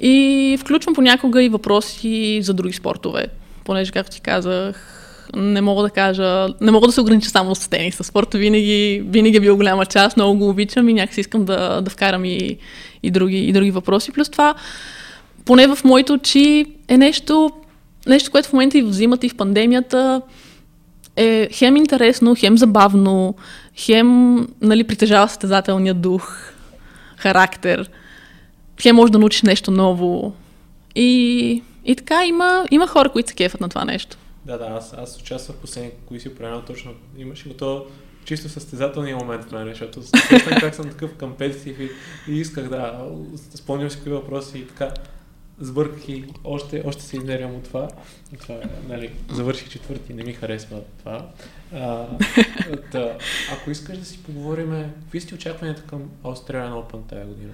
И включвам понякога и въпроси за други спортове, понеже, както ти казах, не мога да кажа, не мога да се огранича само с тениса. Спорта винаги, винаги е бил голяма част, много го обичам и някакси искам да, да вкарам и, и, други, и други въпроси. Плюс това, поне в моите очи е нещо, нещо, което в момента и взимат и в пандемията, е хем интересно, хем забавно, хем нали, притежава състезателния дух, характер, хем може да научиш нещо ново. И, и така има, има хора, които се кефат на това нещо. Да, да, аз, аз участвах в последния, си променял точно. Имаше го то чисто състезателния момент в мен, защото как съм такъв компетитив и, и исках да спомням си какви въпроси и така сбърках и още, още се изнервям от това. това нали, завърших четвърти, не ми харесва това. А, (laughs) да, ако искаш да си поговорим, какви сте очакванията към Australian Open тази година?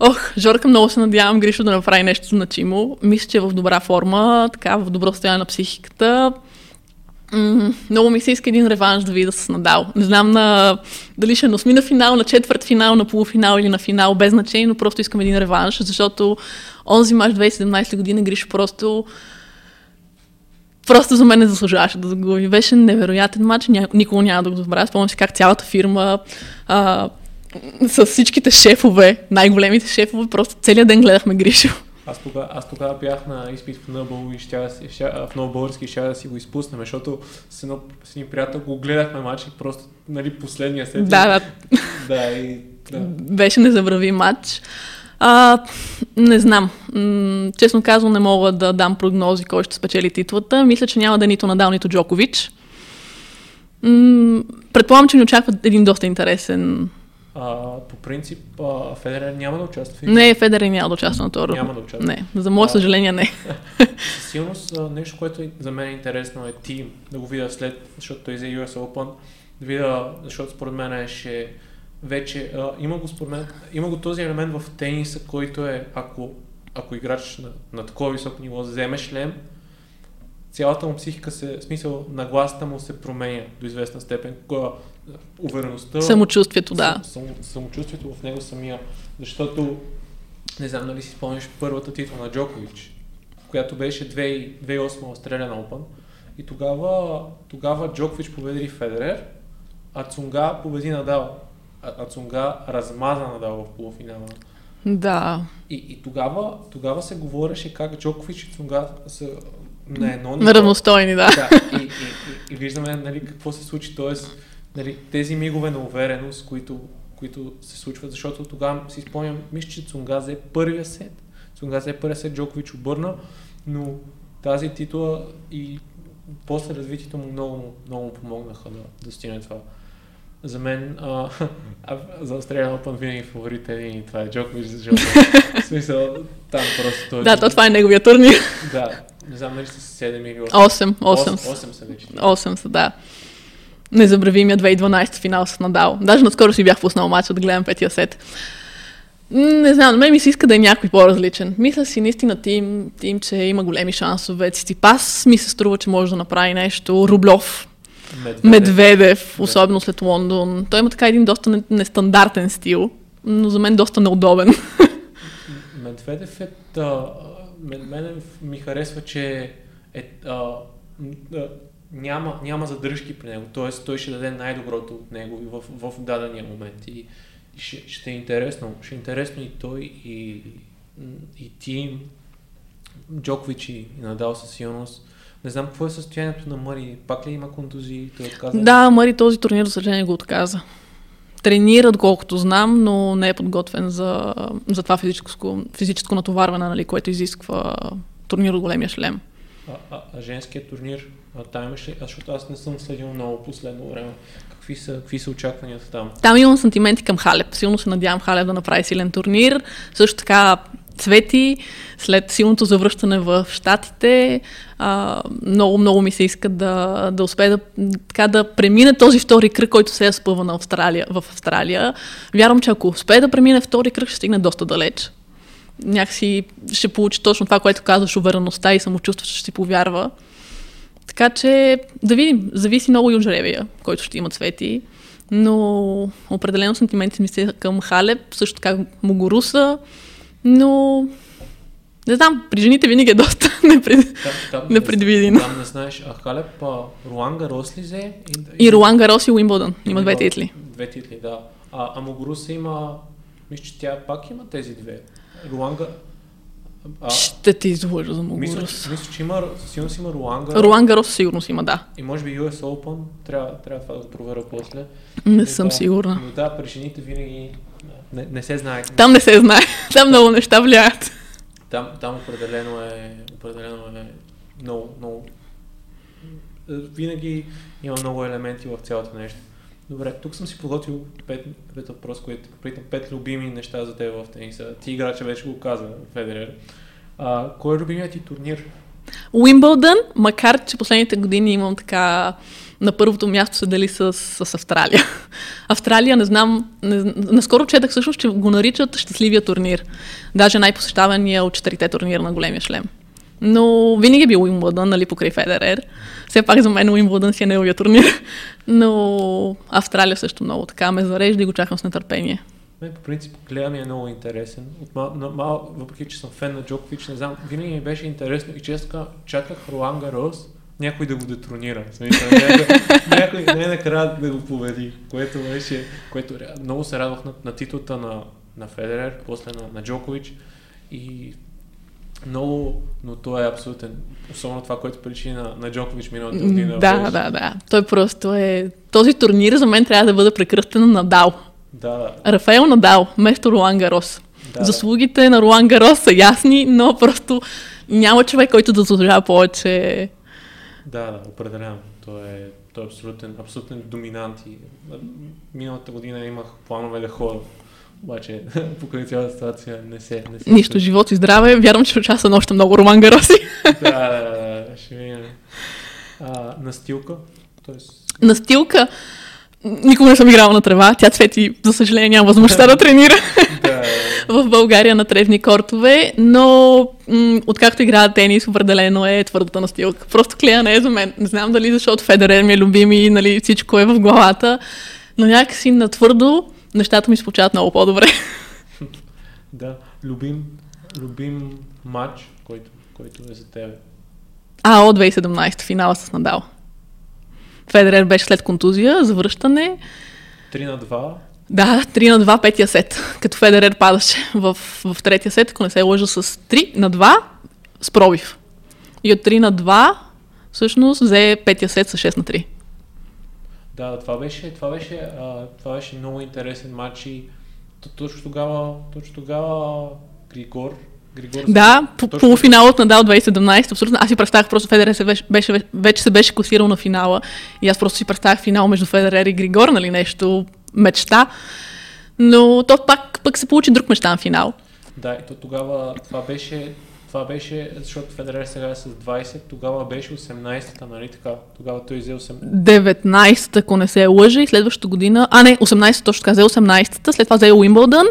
Ох, Жорка, много се надявам Гришо да направи нещо значимо. Мисля, че е в добра форма, така, в добро състояние на психиката. Много ми се иска един реванш да видя с Надал. Не знам на, дали ще е на осми финал, на четвърт финал, на полуфинал или на финал, без значение, но просто искам един реванш, защото онзи мач 2017 година Гришо просто просто за мен не заслужаваше да загуби. Беше невероятен матч, никога няма да го забравя. Спомням си как цялата фирма а, с всичките шефове, най-големите шефове, просто целият ден гледахме Гришо. Аз тогава, аз тогава бях на изпит в Нъбъл и ще, ще, в Нова Български ще да си го изпуснем, защото с, едно, с един приятел го гледахме матч и просто нали, последния сет. Да, да. да, и, да. Беше незабрави матч. А, не знам. Честно казвам, не мога да дам прогнози кой ще спечели титлата. Мисля, че няма да е нито Надал, нито Джокович. Предполагам, че ни очаква един доста интересен а, по принцип, а, Федерер няма да участва. Не, Федерер няма да участва на това. Няма да участва. Не, за мое съжаление не. (laughs) Със сигурност нещо, което за мен е интересно е тим, да го видя след, защото той за US Open, да видя, защото според мен е, ще вече, а, има, го, според мен, има го този елемент в тениса, който е, ако, ако играч на, на такова високо ниво вземеш шлем, цялата му психика се, в смисъл, нагласата му се променя до известна степен. Кога, увереността. Самочувствието, да. Сам, самочувствието в него самия. Защото, не знам дали си спомняш първата титла на Джокович, която беше 2008 Australian Open. И тогава, тогава Джокович победи Федерер, а Цунга победи Надал. А, а Цунга размаза Надал в полуфинала. Да. И, и тогава, тогава се говореше как Джокович и Цунга са на едно ниво. На равностойни, да. да и, и, и, и, виждаме нали, какво се случи. Тоест, нали, тези мигове на увереност, които, които се случват, защото тогава си спомням, мисля, че Цунга взе първия сет. Цунга взе първия сет, Джокович обърна, но тази титла и после развитието му много, много му помогнаха да достигне това. За мен, а, а, за Australian Open винаги фаворит е и това е Джокович, защото в смисъл там просто той... Да, то това е неговия турнир. Да, не знам дали са 7 или 8. 8, 8. 8 са вече. 8 са, да. Незабравимия 2012 финал с Надал. Даже наскоро си бях пуснал матча да гледам петия сет. Не знам, на мен ми се иска да е някой по-различен. Мисля си наистина тим, тим че има големи шансове. Циципас ми се струва, че може да направи нещо. Рублев, Медведев, Медведев особено след Лондон. Той има така един доста нестандартен стил, но за мен доста неудобен. Медведев е... Да, мен ми харесва, че е, а, няма, няма задръжки при него, т.е. той ще даде най-доброто от него в, в дадения момент и, ще, ще е интересно. Ще е интересно и той и, и Тим, Джокович и, Надал със сигурност. Не знам какво е състоянието на Мари. Пак ли има контузии? Той отказа? Да, Мари този турнир, за съжаление, го отказа. Тренира, колкото знам, но не е подготвен за, за това физическо, физическо натоварване, нали, което изисква турнир от големия шлем. А, а, а женският турнир, а, там имаше, защото аз не съм следил много последно време. Какви са, какви са очакванията там? Там имам сантименти към Халеп. Силно се надявам Халеп да направи силен турнир. Също така цвети, след силното завръщане в Штатите. Много, много ми се иска да, да успее да, така, да премине този втори кръг, който се е спъва на Австралия, в Австралия. Вярвам, че ако успее да премине втори кръг, ще стигне доста далеч. Някакси ще получи точно това, което казваш, увереността и самочувство, ще си повярва. Така че да видим, зависи много и от жребия, който ще има цвети. Но определено сантименти ми се към Халеп, също така Могоруса, но не знам, при жените винаги е доста (laughs) непред... там, непредвидено. Там не знаеш, а Халеп, Руан Гарос ли взе? И, и Руан Гарос и Уимбълдън. Има две титли. Две титли, да. А, а Могоруса има, мисля, че тя пак има тези две. Руанга, А, Ще ти излъжа за мисля, Могурус. че, мисля, че има, сигурно си има Руанга Ролан Гарос сигурно си има, да. и може би US Open. Трябва, трябва това да го проверя после. Не Но съм да, сигурна. Но да, при жените винаги не, не се знае. Там не се знае. (laughs) Там много неща влияят. Там, там определено е, определено е много, много... Винаги има много елементи в цялото нещо. Добре, тук съм си подготвил пет, пет въпрос, които питам пет любими неща за теб в тениса. Ти играча вече го каза, Федерер. А, кой е любимият ти турнир? Уимбълдън, макар че последните години имам така на първото място се дали с, с Австралия. (laughs) Австралия, не знам, не, наскоро четах всъщност, че го наричат щастливия турнир. Даже най-посещавания от четирите турнира на големия шлем. Но винаги е бил Уимбълдън, нали, покрай Федерер. Все пак за мен Уимбълдън си е неговия турнир. Но Австралия също много така ме зарежда и го чакам с нетърпение. Мен по принцип гледа ми е много интересен. От мал, на, мал, въпреки че съм фен на Джокович, не знам, винаги ми беше интересно и често чаках Руан Гарос някой да го детронира. Смисъл, някой, (laughs) някой не накрая да го победи, което беше, което много се радвах на, на титлата на, на Федерер, после на, на Джокович и много, но той е абсолютен, особено това, което причини на, на Джокович миналата година. Да, беше- да, да. Той просто е... Този турнир за мен трябва да бъде прекръстен на Надал. Да, да, Рафаел Надал, вместо Ролан Гарос. да, Заслугите на Ролан Гарос са ясни, но просто няма човек, който да заслужава повече. Да, да, определено. Той е, той е абсолютен, абсолютен доминант и миналата година имах планове да ходя. Обаче, (laughs) покрай цялата ситуация не се... Не се Нищо, живот и здраве. Вярвам, че участва още много Роман Гароси. (laughs) да, да, да, да, ще видим. А, настилка, Тоест, Настилка. Никога не съм играла на трева. Тя цвети, за съжаление, няма възможността да (laughs) тренира да, в България на тревни кортове, но м- откакто играя тенис, определено е твърдата настилка. Просто клея не е за мен. Не знам дали защото Федерер ми е любим и нали, всичко е в главата, но някакси на твърдо нещата ми се получават много по-добре. да, любим, любим матч, който, който е за тебе. А, от 2017 финала с Надал. Федерер беше след контузия, завръщане. 3 на 2, Да, 3 на 2, петия сет. Като Федерер падаше в, в третия сет, ако не се лъжа с 3 на 2 с пробив. И от 3 на 2 всъщност взе петия сет с 6 на 3. Да, това беше, това беше, а, това беше много интересен матч и точно тогава, точно тогава Григор, Григор Да, по, точно- полуфинал от Надал 2017, абсолютно. Аз си представях просто Федерер се беше, беше, вече се беше класирал на финала и аз просто си представях финал между Федерер и Григор, нали, нещо мечта. Но то пак, пък се получи друг мечтан финал. Да, и то тогава това беше, това беше, защото Федерер сега е с 20, тогава беше 18-та, нали така? Тогава той взе 8. 19-та, ако не се лъжа, и следващата година... А, не, 18-та, точно така, взе 18-та, след това взе Уимбълдън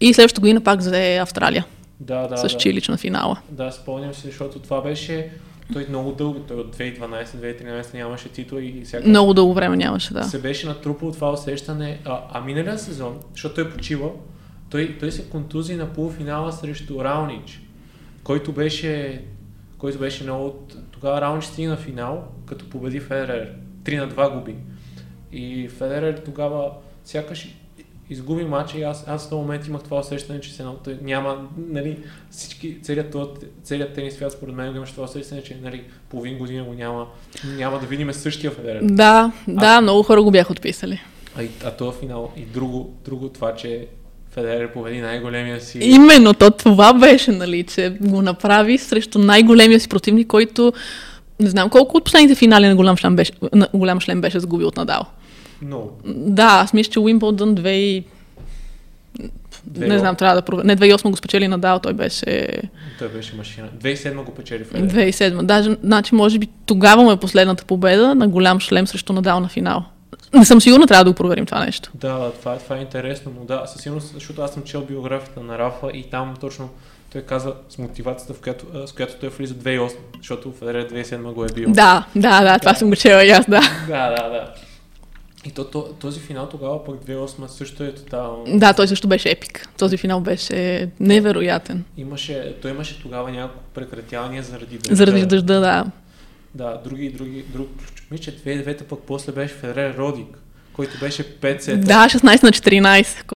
и следващата година пак взе Австралия Да, да, с да. Чилич на финала. Да, спомням се, защото това беше, той много дълго, той от 2012-2013 нямаше титул и сякаш Много дълго време нямаше, да. се беше натрупал това усещане. А, а миналия сезон, защото той почива, той, той се контузи на полуфинала срещу Раунич, който беше, който беше много... от- Тогава Раунич стигна на финал, като победи Федерер. 3 на 2 губи. И Федерер тогава сякаш изгуби матча и аз, аз в този момент имах това усещане, че се той няма, нали, всички, целият, този- целият тенис свят според мен имаше това усещане, че нали, половин година го няма, няма да видим същия Федерер. Да, да, много хора го бяха отписали. А, и, а този финал и друго, друго това, че Федерер победи най-големия си. Именно то това беше, нали, че го направи срещу най-големия си противник, който не знам колко от последните финали на голям шлем беше, на голям шлем беше загубил от Надал. Много. Да, аз мисля, че Уимбълдън 2... Не знам, трябва да проверя. Не, 2008 го спечели Надал, той беше Той беше машина. 2007 го печели Федерер. 2007. Даже, значи, може би тогава му е последната победа на голям шлем срещу Надал на финал. Не съм сигурна, трябва да го проверим това нещо. Да, да, това, е- това е интересно, но да, със сигурност, защото аз съм чел биографията на Рафа и там точно той каза с мотивацията, в която, с която той влиза 2008, защото Федерер 2007 го е бил. Да, да, да, това съм го чела и аз, да. да, да. да. И то, то, този финал тогава пък 2008 също е тотално. Да, той също беше епик. Този финал беше невероятен. Имаше, той имаше тогава няколко прекратявания заради дъжда. Заради дъжда, да. Да, други, други, друг. Мисля, че 2009 пък после беше Федерер Родик, който беше 5 сета. Да, 16 на 14.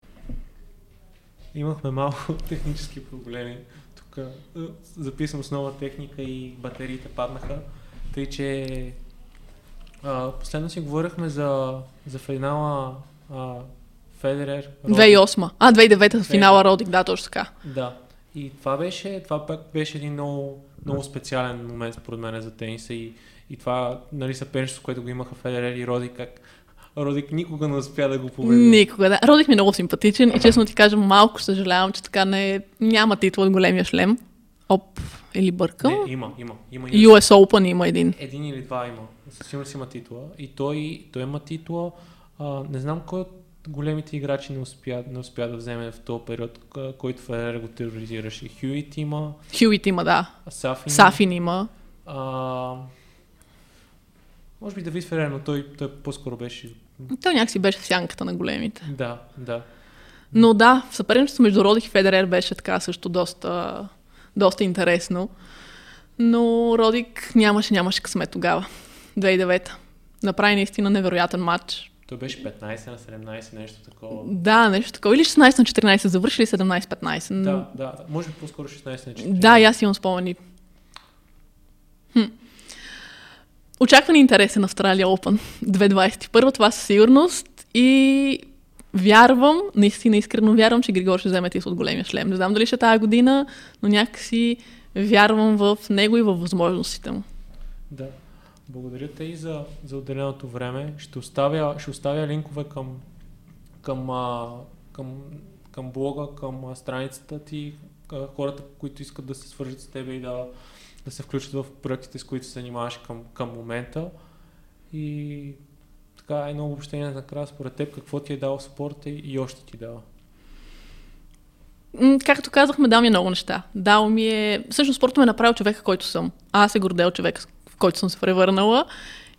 Имахме малко (laughs) технически проблеми тук. тук записвам с нова техника и батериите паднаха. Тъй, че а, последно си говорихме за, за финала а, Федерер. 2008. А, 2009 финала Родик, да, точно така. Да. И това беше, това пак беше един много, много специален момент според мен за тениса и, и това, нали, съперничество, което го имаха Федерер и Родик, как Родик никога не успя да го победи. Никога, да. Родик ми е много симпатичен и честно ти кажа, малко съжалявам, че така не няма титул от големия шлем. Оп, или бъркам? Не, има, има. има US Open има един. Един или два има. Със сигурност има титла. И той, той има титла. А, не знам кой от големите играчи не успя, не успя да вземе в този период, който Федерер го тероризираше. Хюит има. Хюит има, да. Сафин, Сафин има. А, може би Давид Ферер, но той, той по-скоро беше... Той някакси беше в сянката на големите. Да, да. Но да, съперничеството между Родих и Федерер беше така също доста, доста интересно. Но Родик нямаше, нямаше късмет тогава. 2009 Направи наистина невероятен матч. Той беше 15 на 17, нещо такова. Да, нещо такова. Или 16 на 14, завършили 17-15. Да, да, може би по-скоро 16 на 14. Да, и аз имам спомени. Хм. Очакван на Австралия Open 2021, това със сигурност. И вярвам, наистина искрено вярвам, че Григор ще вземе титул от големия шлем. Не знам дали ще е тази година, но някакси вярвам в него и във възможностите му. Да. Благодаря те и за, за отделеното време. Ще оставя, ще оставя линкове към, към, към, към блога, към страницата ти, хората, които искат да се свържат с теб и да, да се включат в проектите, с които се занимаваш към, към момента. И така едно обобщение накрая според теб, какво ти е дал спорта и, още ти дава? Както казахме, дал ми е много неща. Дал ми е... Всъщност спорта ме е направил човека, който съм. Аз се гордел човек, в който съм се превърнала.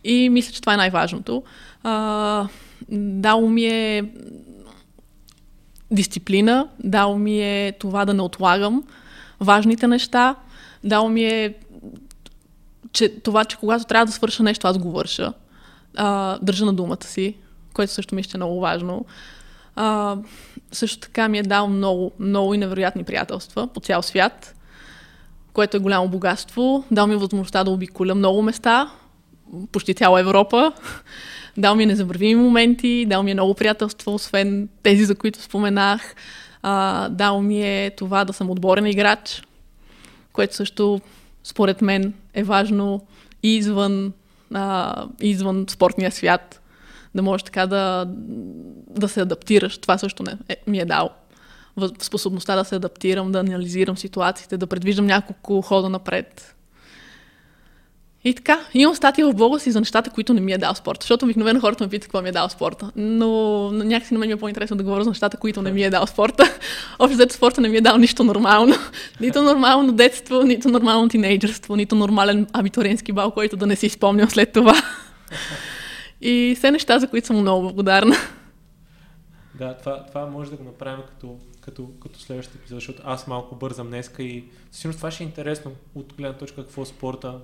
И мисля, че това е най-важното. А, дал ми е дисциплина, дал ми е това да не отлагам важните неща, дал ми е че това, че когато трябва да свърша нещо, аз го върша. А, държа на думата си, което също ми ще е много важно. А, също така ми е дал много, много и невероятни приятелства по цял свят, което е голямо богатство. Дал ми възможността да обиколя много места, почти цяла Европа. (laughs) Дал ми незабравими моменти, дал ми е много приятелства, освен тези, за които споменах. А, дал ми е това да съм отборен играч, което също според мен е важно и извън, а, извън спортния свят. Да можеш така да, да се адаптираш. Това също не, е, ми е дал. Способността да се адаптирам, да анализирам ситуациите, да предвиждам няколко хода напред. И така, имам статия в блога си за нещата, които не ми е дал спорта, защото обикновено хората ме питат какво ми е дал спорта. Но някакси на мен ми е по-интересно да говоря за нещата, които не ми е дал спорта. (laughs) Общо взето спорта не ми е дал нищо нормално. (laughs) нито нормално детство, нито нормално тинейджерство, нито нормален абитуренски бал, който да не си спомням след това. (laughs) И все неща, за които съм много благодарна. Да, това, това може да го направим като, като, като следващ епизод, защото аз малко бързам днеска и сигурно това ще е интересно от гледна точка какво спорта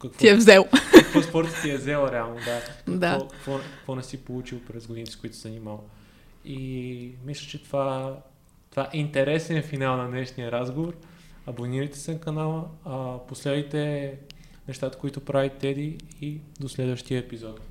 какво, ти е взел. Какво спорта ти е взел реално, да. Какво, да. Какво, какво не си получил през годините, с които се занимал. И мисля, че това, това е интересен финал на днешния разговор. Абонирайте се на канала, а, последите нещата, които прави Теди и до следващия епизод.